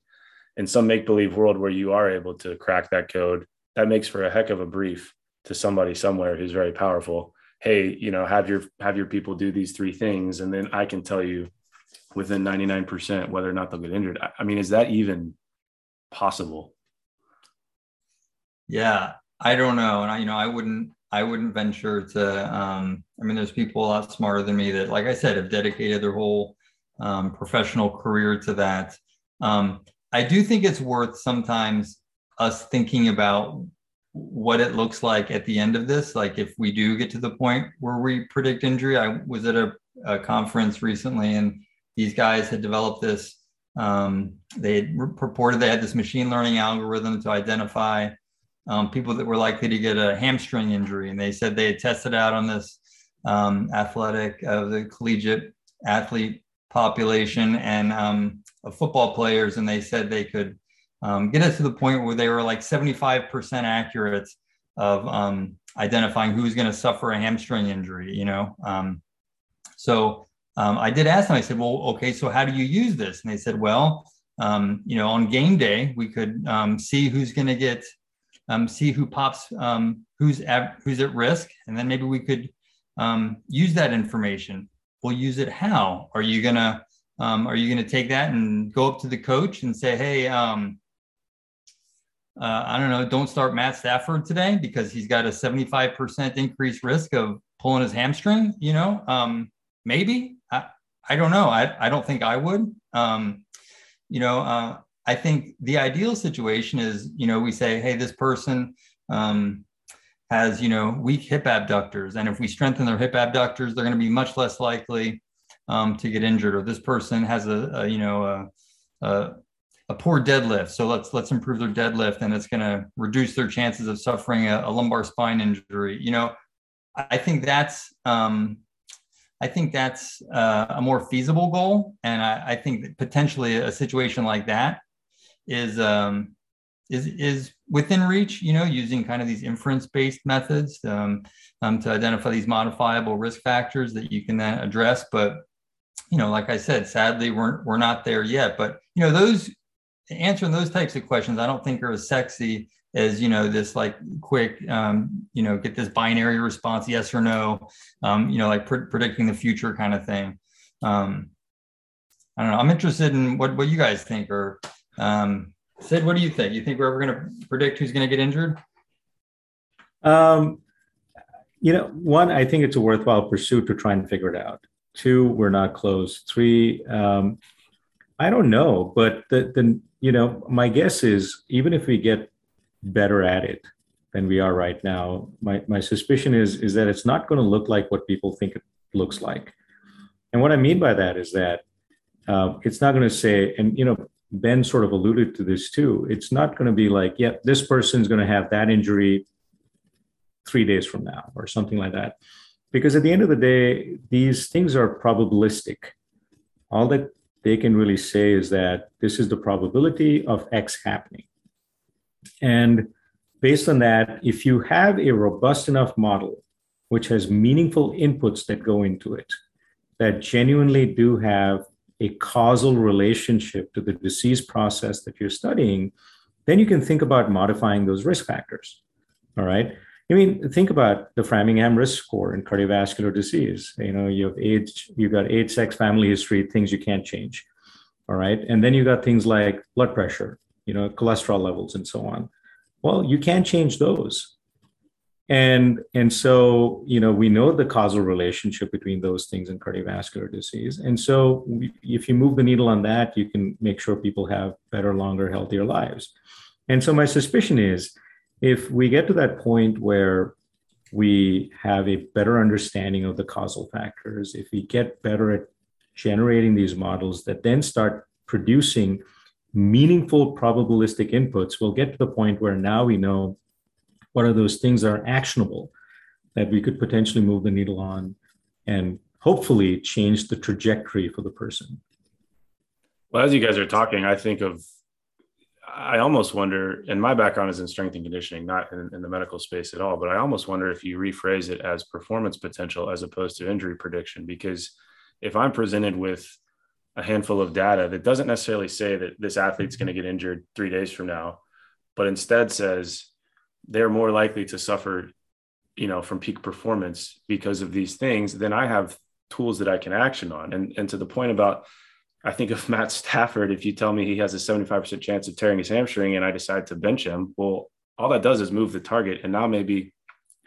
in some make believe world where you are able to crack that code that makes for a heck of a brief to somebody somewhere who's very powerful. Hey you know have your have your people do these three things and then i can tell you within 99% whether or not they'll get injured. I mean is that even possible? Yeah i don't know and i you know i wouldn't i wouldn't venture to um i mean there's people a lot smarter than me that like i said have dedicated their whole um, professional career to that. Um i do think it's worth sometimes us thinking about what it looks like at the end of this. Like if we do get to the point where we predict injury, I was at a, a conference recently and these guys had developed this. Um, they had purported they had this machine learning algorithm to identify um, people that were likely to get a hamstring injury. And they said they had tested out on this um, athletic, uh, the collegiate athlete population and um, of football players. And they said they could um, get us to the point where they were like 75% accurate of um, identifying who's going to suffer a hamstring injury, you know? Um, so um, I did ask them, I said, well, okay, so how do you use this? And they said, well, um, you know, on game day, we could um, see who's going to get, see who pops, who's at, who's at risk. And then maybe we could use that information. We'll use it how? Are you going to, um, are you going to take that and go up to the coach and say, hey, um, uh, I don't know, don't start Matt Stafford today because he's got a 75% increased risk of pulling his hamstring, you know, um, maybe, I, I don't know. I, I don't think I would, um, you know, uh, I think the ideal situation is, you know, we say, Hey, this person, um, has, you know, weak hip abductors. And if we strengthen their hip abductors, they're going to be much less likely, um, to get injured or this person has a, a you know, a, a a poor deadlift. So let's let's improve their deadlift, and it's going to reduce their chances of suffering a, a, lumbar spine injury. You know, I think that's um, I think that's uh, a more feasible goal, and I, I, think that potentially a situation like that is um, is is within reach. You know, using kind of these inference based methods um, um, to identify these modifiable risk factors that you can then address, but you know, like I said, sadly, we're we're not there yet. But you know, those answering those types of questions, I don't think are as sexy as you know this like quick um, you know get this binary response yes or no um, you know like pre- predicting the future kind of thing. Um, i don't know i'm interested in what, what you guys think or um, sid what do you think? You think we're ever going to predict who's going to get injured? Um, you know one i think it's a worthwhile pursuit to try and figure it out two we're not closed. three um, i don't know but the, the you know, my guess is even if we get better at it than we are right now, my, my suspicion is is that it's not going to look like what people think it looks like. And what I mean by that is that uh, it's not going to say, and you know, Ben sort of alluded to this too. It's not going to be like, yeah, this person's going to have that injury three days from now or something like that. Because at the end of the day, these things are probabilistic. All that they can really say is that this is the probability of X happening. And based on that, if you have a robust enough model which has meaningful inputs that go into it, that genuinely do have a causal relationship to the disease process that you're studying, then you can think about modifying those risk factors. All right. I mean, think about the Framingham risk score in cardiovascular disease. You know, you have age, you've got age, sex, family history, things you can't change. All right. And then you've got things like blood pressure, you know, cholesterol levels and so on. Well, you can't change those. And, and so, you know, we know the causal relationship between those things and cardiovascular disease. And so if you move the needle on that, you can make sure people have better, longer, healthier lives. And so my suspicion is if we get to that point where we have a better understanding of the causal factors, if we get better at generating these models that then start producing meaningful probabilistic inputs, we'll get to the point where now we know what are those things that are actionable that we could potentially move the needle on and hopefully change the trajectory for the person. Well, as you guys are talking, I think of I almost wonder, and my background is in strength and conditioning, not in, in, the medical space at all, but I almost wonder if you rephrase it as performance potential as opposed to injury prediction. Because if I'm presented with a handful of data that doesn't necessarily say that this athlete's going to get injured three days from now, but instead says they're more likely to suffer, you know, from peak performance because of these things, then I have tools that I can action on. And, and to the point about I think of [laughs] Matt Stafford, if you tell me he has a 75% chance of tearing his hamstring and I decide to bench him, well, all that does is move the target. And now maybe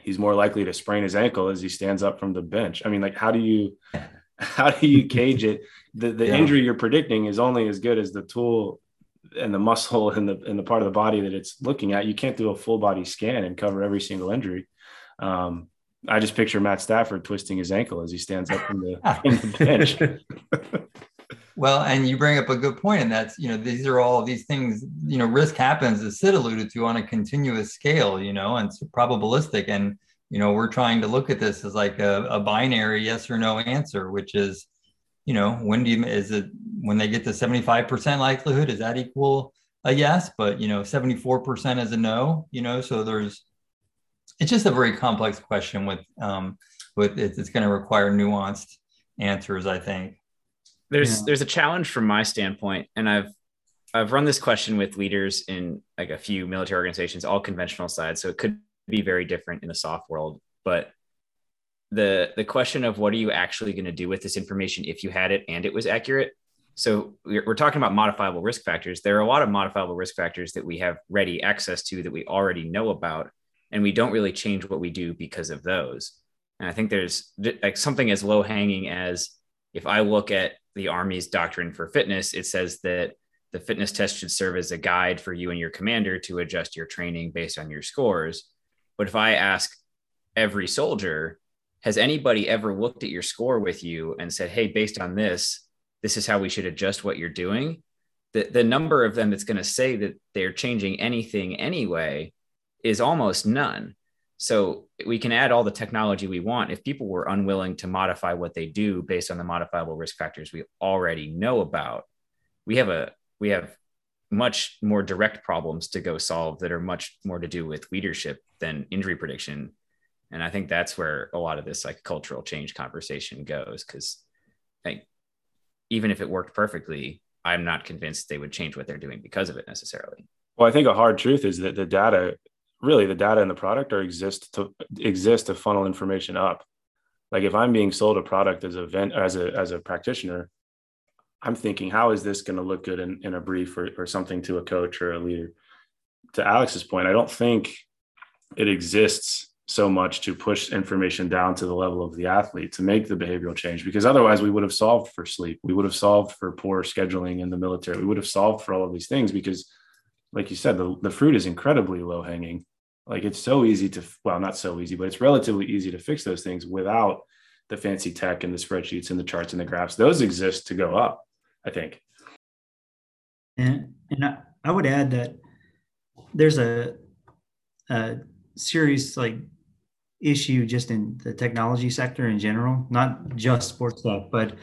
he's more likely to sprain his ankle as he stands up from the bench. I mean, like, how do you, [laughs] how do you cage it? The, the yeah. injury you're predicting is only as good as the tool and the muscle and the, and the part of the body that it's looking at. You can't do a full body scan and cover every single injury. Um, I just picture Matt Stafford twisting his ankle as he stands up from the, from the bench. [laughs] Well, and you bring up a good point, and that's you know these are all these things. You know, risk happens, as Sid alluded to, on a continuous scale. You know, and it's probabilistic, and you know we're trying to look at this as like a, a binary yes or no answer, which is, you know, when do you is it when they get to seventy five percent likelihood? Is that equal a yes? But you know, seventy four percent is a no. You know, so there's it's just a very complex question with um with it's, it's going to require nuanced answers, I think there's yeah. there's a challenge from my standpoint and i've i've run this question with leaders in like a few military organizations all conventional sides so it could be very different in the SOF world but the the question of what are you actually going to do with this information if you had it and it was accurate? So we're, we're talking about modifiable risk factors. There are a lot of modifiable risk factors that we have ready access to that we already know about and we don't really change what we do because of those. And i think there's like something as low hanging as if i look at the Army's doctrine for fitness, it says that the fitness test should serve as a guide for you and your commander to adjust your training based on your scores. But if I ask every soldier, has anybody ever looked at your score with you and said, hey, based on this, this is how we should adjust what you're doing? The, the number of them that's going to say that they're changing anything anyway is almost none. So we can add all the technology we want. If people were unwilling to modify what they do based on the modifiable risk factors we already know about, we have a we have much more direct problems to go solve that are much more to do with leadership than injury prediction. And I think that's where a lot of this like cultural change conversation goes because like even if it worked perfectly, I'm not convinced they would change what they're doing because of it necessarily. Well, I think a hard truth is that the data really the data and the product are exist to exist to funnel information up. Like if i'm being sold a product as a vent as a as a practitioner i'm thinking how is this going to look good in, in a brief or, or something to a coach or a leader? To alex's point i don't think it exists so much to push information down to the level of the athlete to make the behavioral change because otherwise we would have solved for sleep we would have solved for poor scheduling in the military we would have solved for all of these things because like you said the, the fruit is incredibly low hanging like it's so easy to, well, not so easy, but it's relatively easy to fix those things without the fancy tech and the spreadsheets and the charts and the graphs. Those exist to go up, I think. And, and I, I would add that there's a, a serious like issue just in the technology sector in general, not just sports tech, but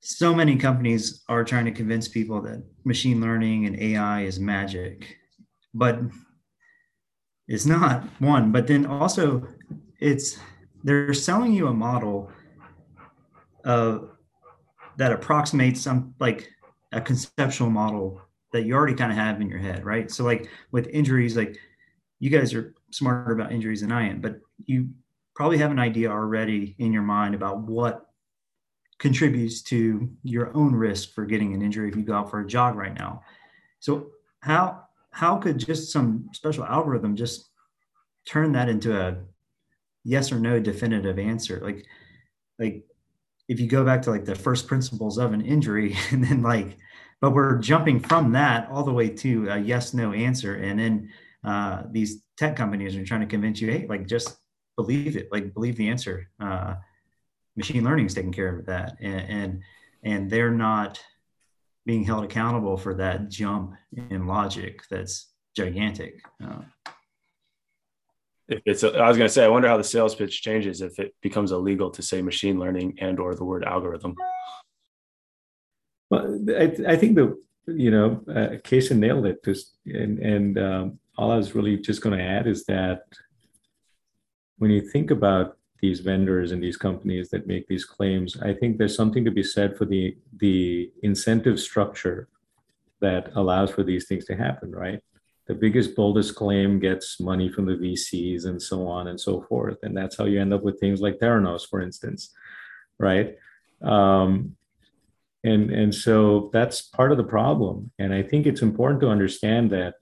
so many companies are trying to convince people that machine learning and AI is magic. But is not one, but then also it's they're selling you a model of that approximates some like a conceptual model that you already kind of have in your head, right? So like with injuries, like you guys are smarter about injuries than I am, but you probably have an idea already in your mind about what contributes to your own risk for getting an injury if you go out for a jog right now. So how how could just some special algorithm just turn that into a yes or no definitive answer? Like like if you go back to like the first principles of an injury [laughs] and then like but we're jumping from that all the way to a yes no answer and then uh, these tech companies are trying to convince you hey like just believe it like believe the answer uh, machine learning is taking care of that and, and and they're not being held accountable for that jump in logic that's gigantic uh, if it's a, I was going to say I wonder how the sales pitch changes if it becomes illegal to say machine learning and or the word algorithm. Well, I, I think the you know uh, Casan nailed it. Just and and um, all I was really just going to add is that when you think about these vendors and these companies that make these claims, I think there's something to be said for the the incentive structure that allows for these things to happen, right? the biggest, boldest claim gets money from the VCs and so on and so forth. And that's how you end up with things like Theranos, for instance, right? Um, and, and so that's part of the problem. And I think it's important to understand that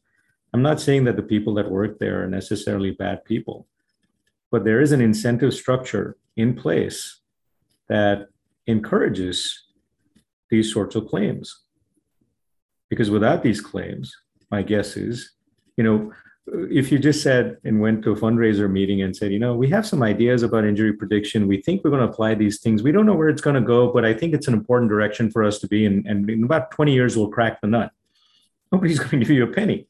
I'm not saying that the people that work there are necessarily bad people, but there is an incentive structure in place that encourages these sorts of claims. Because without these claims, my guess is, you know, if you just said and went to a fundraiser meeting and said, you know, we have some ideas about injury prediction. We think we're going to apply these things. We don't know where it's going to go, but I think it's an important direction for us to be. And, and in about 20 years, we'll crack the nut. Nobody's [laughs] going to give you a penny.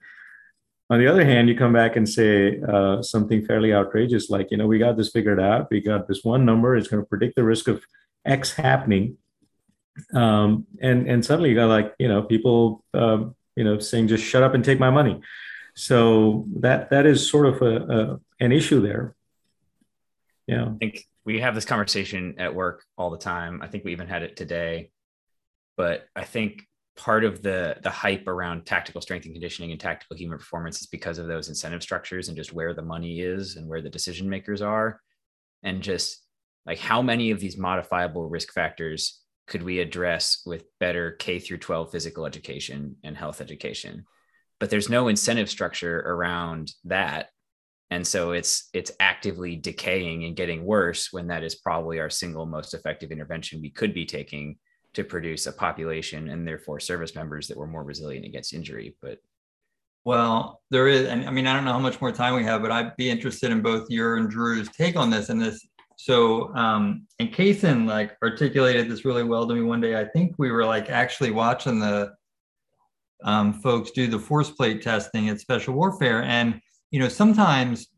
On the other hand, you come back and say uh, something fairly outrageous, like, you know, we got this figured out. We got this one number. It's going to predict the risk of X happening. Um, and and suddenly you got like, you know, people um, you know, saying just shut up and take my money. So that that is sort of a, a an issue there. Yeah, I think we have this conversation at work all the time. I think we even had it today. But I think part of the the hype around tactical strength and conditioning and tactical human performance is because of those incentive structures and just where the money is and where the decision makers are and just like how many of these modifiable risk factors could we address with better K through 12 physical education and health education? But there's no incentive structure around that. And so it's it's actively decaying and getting worse when that is probably our single most effective intervention we could be taking to produce a population and therefore service members that were more resilient against injury. But well, there is, and I mean, I don't know how much more time we have, but I'd be interested in both your and Drew's take on this. And this so um and Casan like articulated this really well to me one day. I think we were like actually watching the um, folks do the force plate testing at special warfare. And you know, sometimes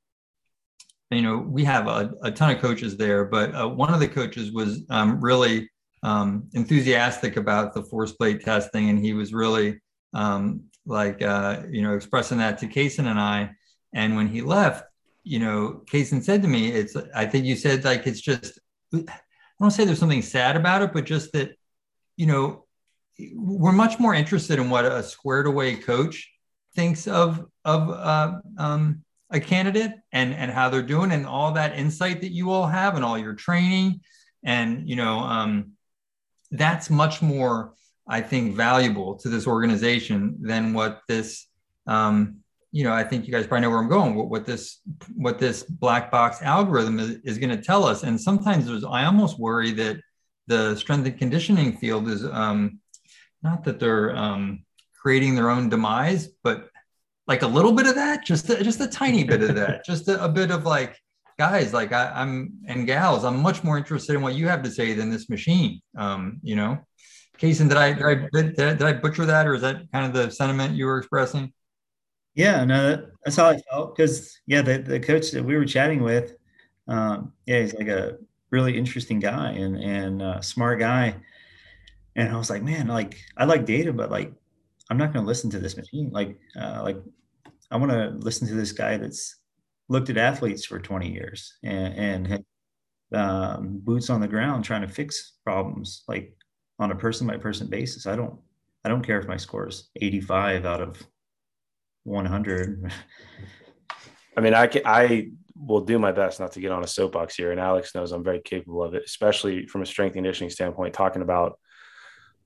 you know, we have a, a ton of coaches there, but uh, one of the coaches was um, really um, enthusiastic about the force plate testing, and he was really um, like uh, you know expressing that to Casan and I. And when he left, you know, Casan said to me, it's, I think you said like, it's just, I don't say there's something sad about it, but just that, you know, we're much more interested in what a squared away coach thinks of, of uh, um, a candidate and, and how they're doing and all that insight that you all have and all your training. And, you know, um, that's much more, I think, valuable to this organization than what this, um, you know, I think you guys probably know where I'm going. What, what this what this black box algorithm is, is going to tell us. And sometimes there's, I almost worry that the strength and conditioning field is um, not that they're um, creating their own demise, but like a little bit of that, just a, just a tiny bit of that, [laughs] just a, a bit of like, guys, like I, am and gals, I'm much more interested in what you have to say than this machine. Um, you know, Casan, did I, did I did, did I butcher that, or is that kind of the sentiment you were expressing? Yeah, no, that's how I felt because yeah, the, the coach that we were chatting with, um, yeah, he's like a really interesting guy and and uh, smart guy, and I was like, man, like I like data, but like I'm not going to listen to this machine. Like uh, like I want to listen to this guy that's looked at athletes for 20 years and, and had um, boots on the ground trying to fix problems. Like on a person by person basis. I don't I don't care if my score is 85 out of 100. I mean, I can, I will do my best not to get on a soapbox here, and Alex knows I'm very capable of it, especially from a strength and conditioning standpoint, talking about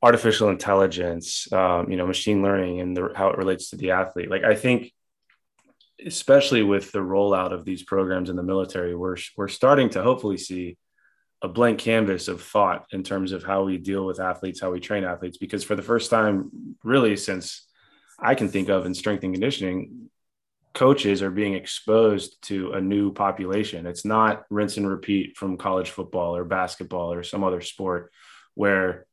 artificial intelligence, um, you know, machine learning, and the, how it relates to the athlete. Like, I think, especially with the rollout of these programs in the military, we're we're starting to hopefully see a blank canvas of thought in terms of how we deal with athletes, how we train athletes. Because for the first time, really since I can think of in strength and conditioning, coaches are being exposed to a new population. It's not rinse and repeat from college football or basketball or some other sport where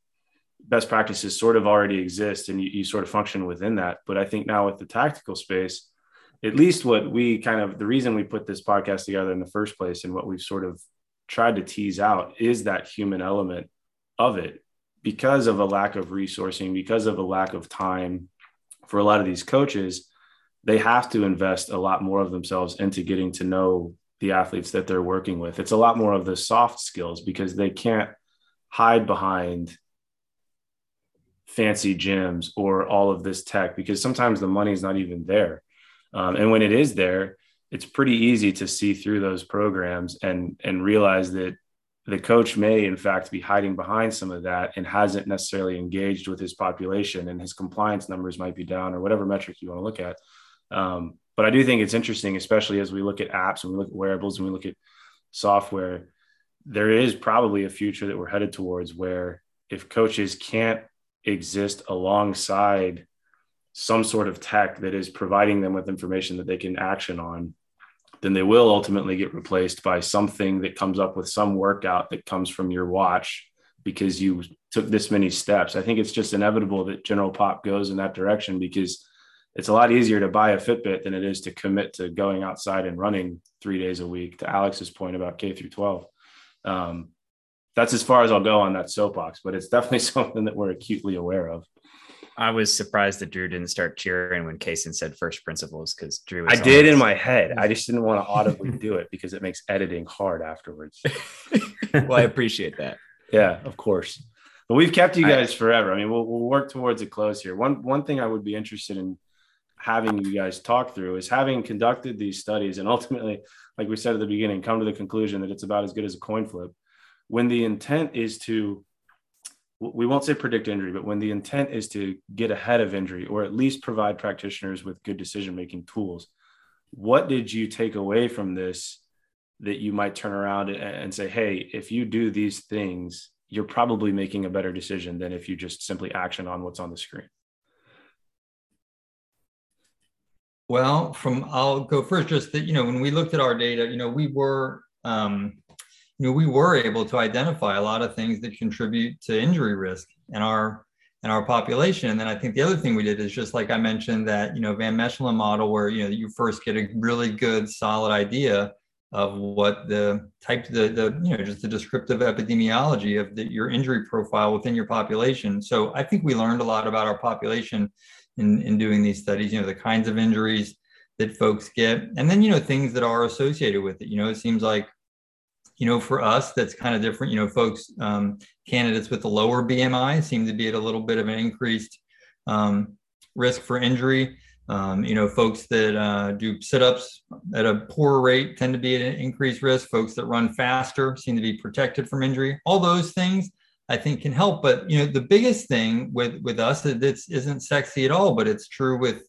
best practices sort of already exist and you, you sort of function within that. But I think now with the tactical space, at least what we kind of the reason we put this podcast together in the first place and what we've sort of tried to tease out is that human element of it because of a lack of resourcing, because of a lack of time for a lot of these coaches. They have to invest a lot more of themselves into getting to know the athletes that they're working with. It's a lot more of the soft skills because they can't hide behind fancy gyms or all of this tech because sometimes the money is not even there. Um, and when it is there, it's pretty easy to see through those programs and and realize that the coach may in fact be hiding behind some of that and hasn't necessarily engaged with his population and his compliance numbers might be down or whatever metric you want to look at. Um, but i do think it's interesting especially as we look at apps and we look at wearables and we look at software there is probably a future that we're headed towards where if coaches can't exist alongside some sort of tech that is providing them with information that they can action on, then they will ultimately get replaced by something that comes up with some workout that comes from your watch because you took this many steps. I think it's just inevitable that general pop goes in that direction because it's a lot easier to buy a Fitbit than it is to commit to going outside and running three days a week. To Alex's point about K through 12. Um, that's as far as I'll go on that soapbox, but it's definitely [laughs] something that we're acutely aware of. I was surprised that Drew didn't start cheering when Casan said first principles because Drew. I did in my head. I just didn't want to [laughs] audibly do it because it makes editing hard afterwards. well, I appreciate that. Yeah, of course. But we've kept you guys I, forever. I mean, we'll, we'll work towards a close here. One one thing I would be interested in having you guys talk through is having conducted these studies and ultimately, like we said at the beginning, come to the conclusion that it's about as good as a coin flip. When the intent is to we won't say predict injury, but when the intent is to get ahead of injury or at least provide practitioners with good decision making tools, what did you take away from this that you might turn around and say, hey, if you do these things, you're probably making a better decision than if you just simply action on what's on the screen? Well, from I'll go first. Just that you know, when we looked at our data, you know, we were um, you know, we were able to identify a lot of things that contribute to injury risk in our in our population. And then I think the other thing we did is just like I mentioned that you know Van Mechelen model, where you know you first get a really good solid idea of what the type the the you know just the descriptive epidemiology of the, your injury profile within your population. So I think we learned a lot about our population in in doing these studies. You know the kinds of injuries that folks get, and then you know things that are associated with it. You know it seems like you know, for us, that's kind of different. You know, folks, um, candidates with a lower BMI seem to be at a little bit of an increased um, risk for injury. Um, you know, folks that uh, do sit-ups at a poor rate tend to be at an increased risk. Folks that run faster seem to be protected from injury. All those things I think can help. But you know, the biggest thing with with us that this isn't sexy at all, but it's true with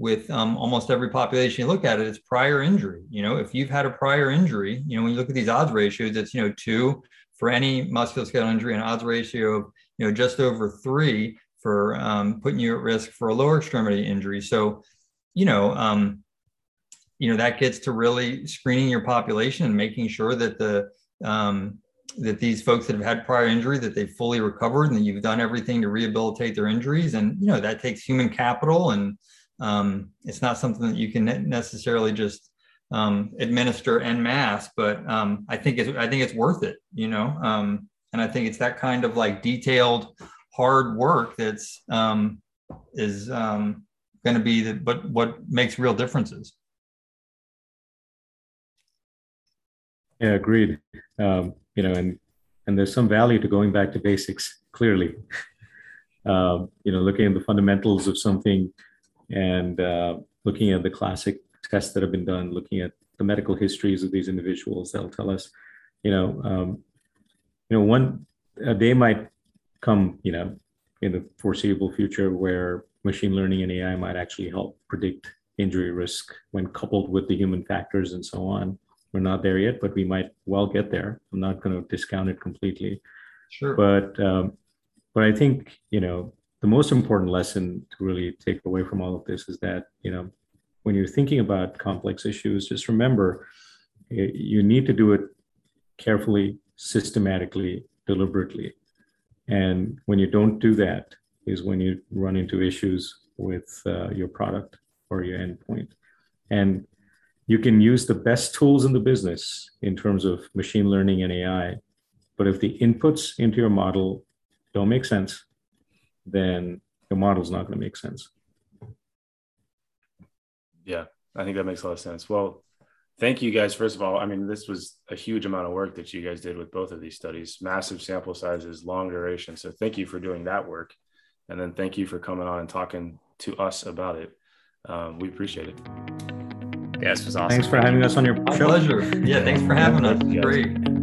with um, almost every population you look at it, it's prior injury. You know, if you've had a prior injury, you know, when you look at these odds ratios, it's, you know, two for any musculoskeletal injury and odds ratio of, you know, just over three for um, putting you at risk for a lower extremity injury. So, you know, um, you know, that gets to really screening your population and making sure that the, um, that these folks that have had prior injury that they've fully recovered and that you've done everything to rehabilitate their injuries and you know that takes human capital and um, it's not something that you can necessarily just um, administer en masse, but um, I think it's I think it's worth it, you know. Um, and I think it's that kind of like detailed, hard work that's um, is um, going to be the but what makes real differences. Yeah, agreed. Um, you know, and and there's some value to going back to basics clearly. [laughs] You know, looking at the fundamentals of something and uh, looking at the classic tests that have been done, looking at the medical histories of these individuals, that'll tell us, you know, um, you know, one a day might come, you know, in the foreseeable future where machine learning and AI might actually help predict injury risk when coupled with the human factors and so on. We're not there yet, but we might well get there. I'm not going to discount it completely. Sure. But um, but I think you know the most important lesson to really take away from all of this is that you know when you're thinking about complex issues, just remember you need to do it carefully, systematically, deliberately. And when you don't do that, is when you run into issues with uh, your product or your endpoint. And you can use the best tools in the business in terms of machine learning and AI. But if the inputs into your model don't make sense, then your model is not going to make sense. Yeah, I think that makes a lot of sense. Well, thank you guys. First of all, I mean, this was a huge amount of work that you guys did with both of these studies, massive sample sizes, long duration. So thank you for doing that work. And then thank you for coming on and talking to us about it. Um, we appreciate it. Yeah, this was awesome. Thanks for having us on your My show. pleasure. Yeah, thanks for having us. Great.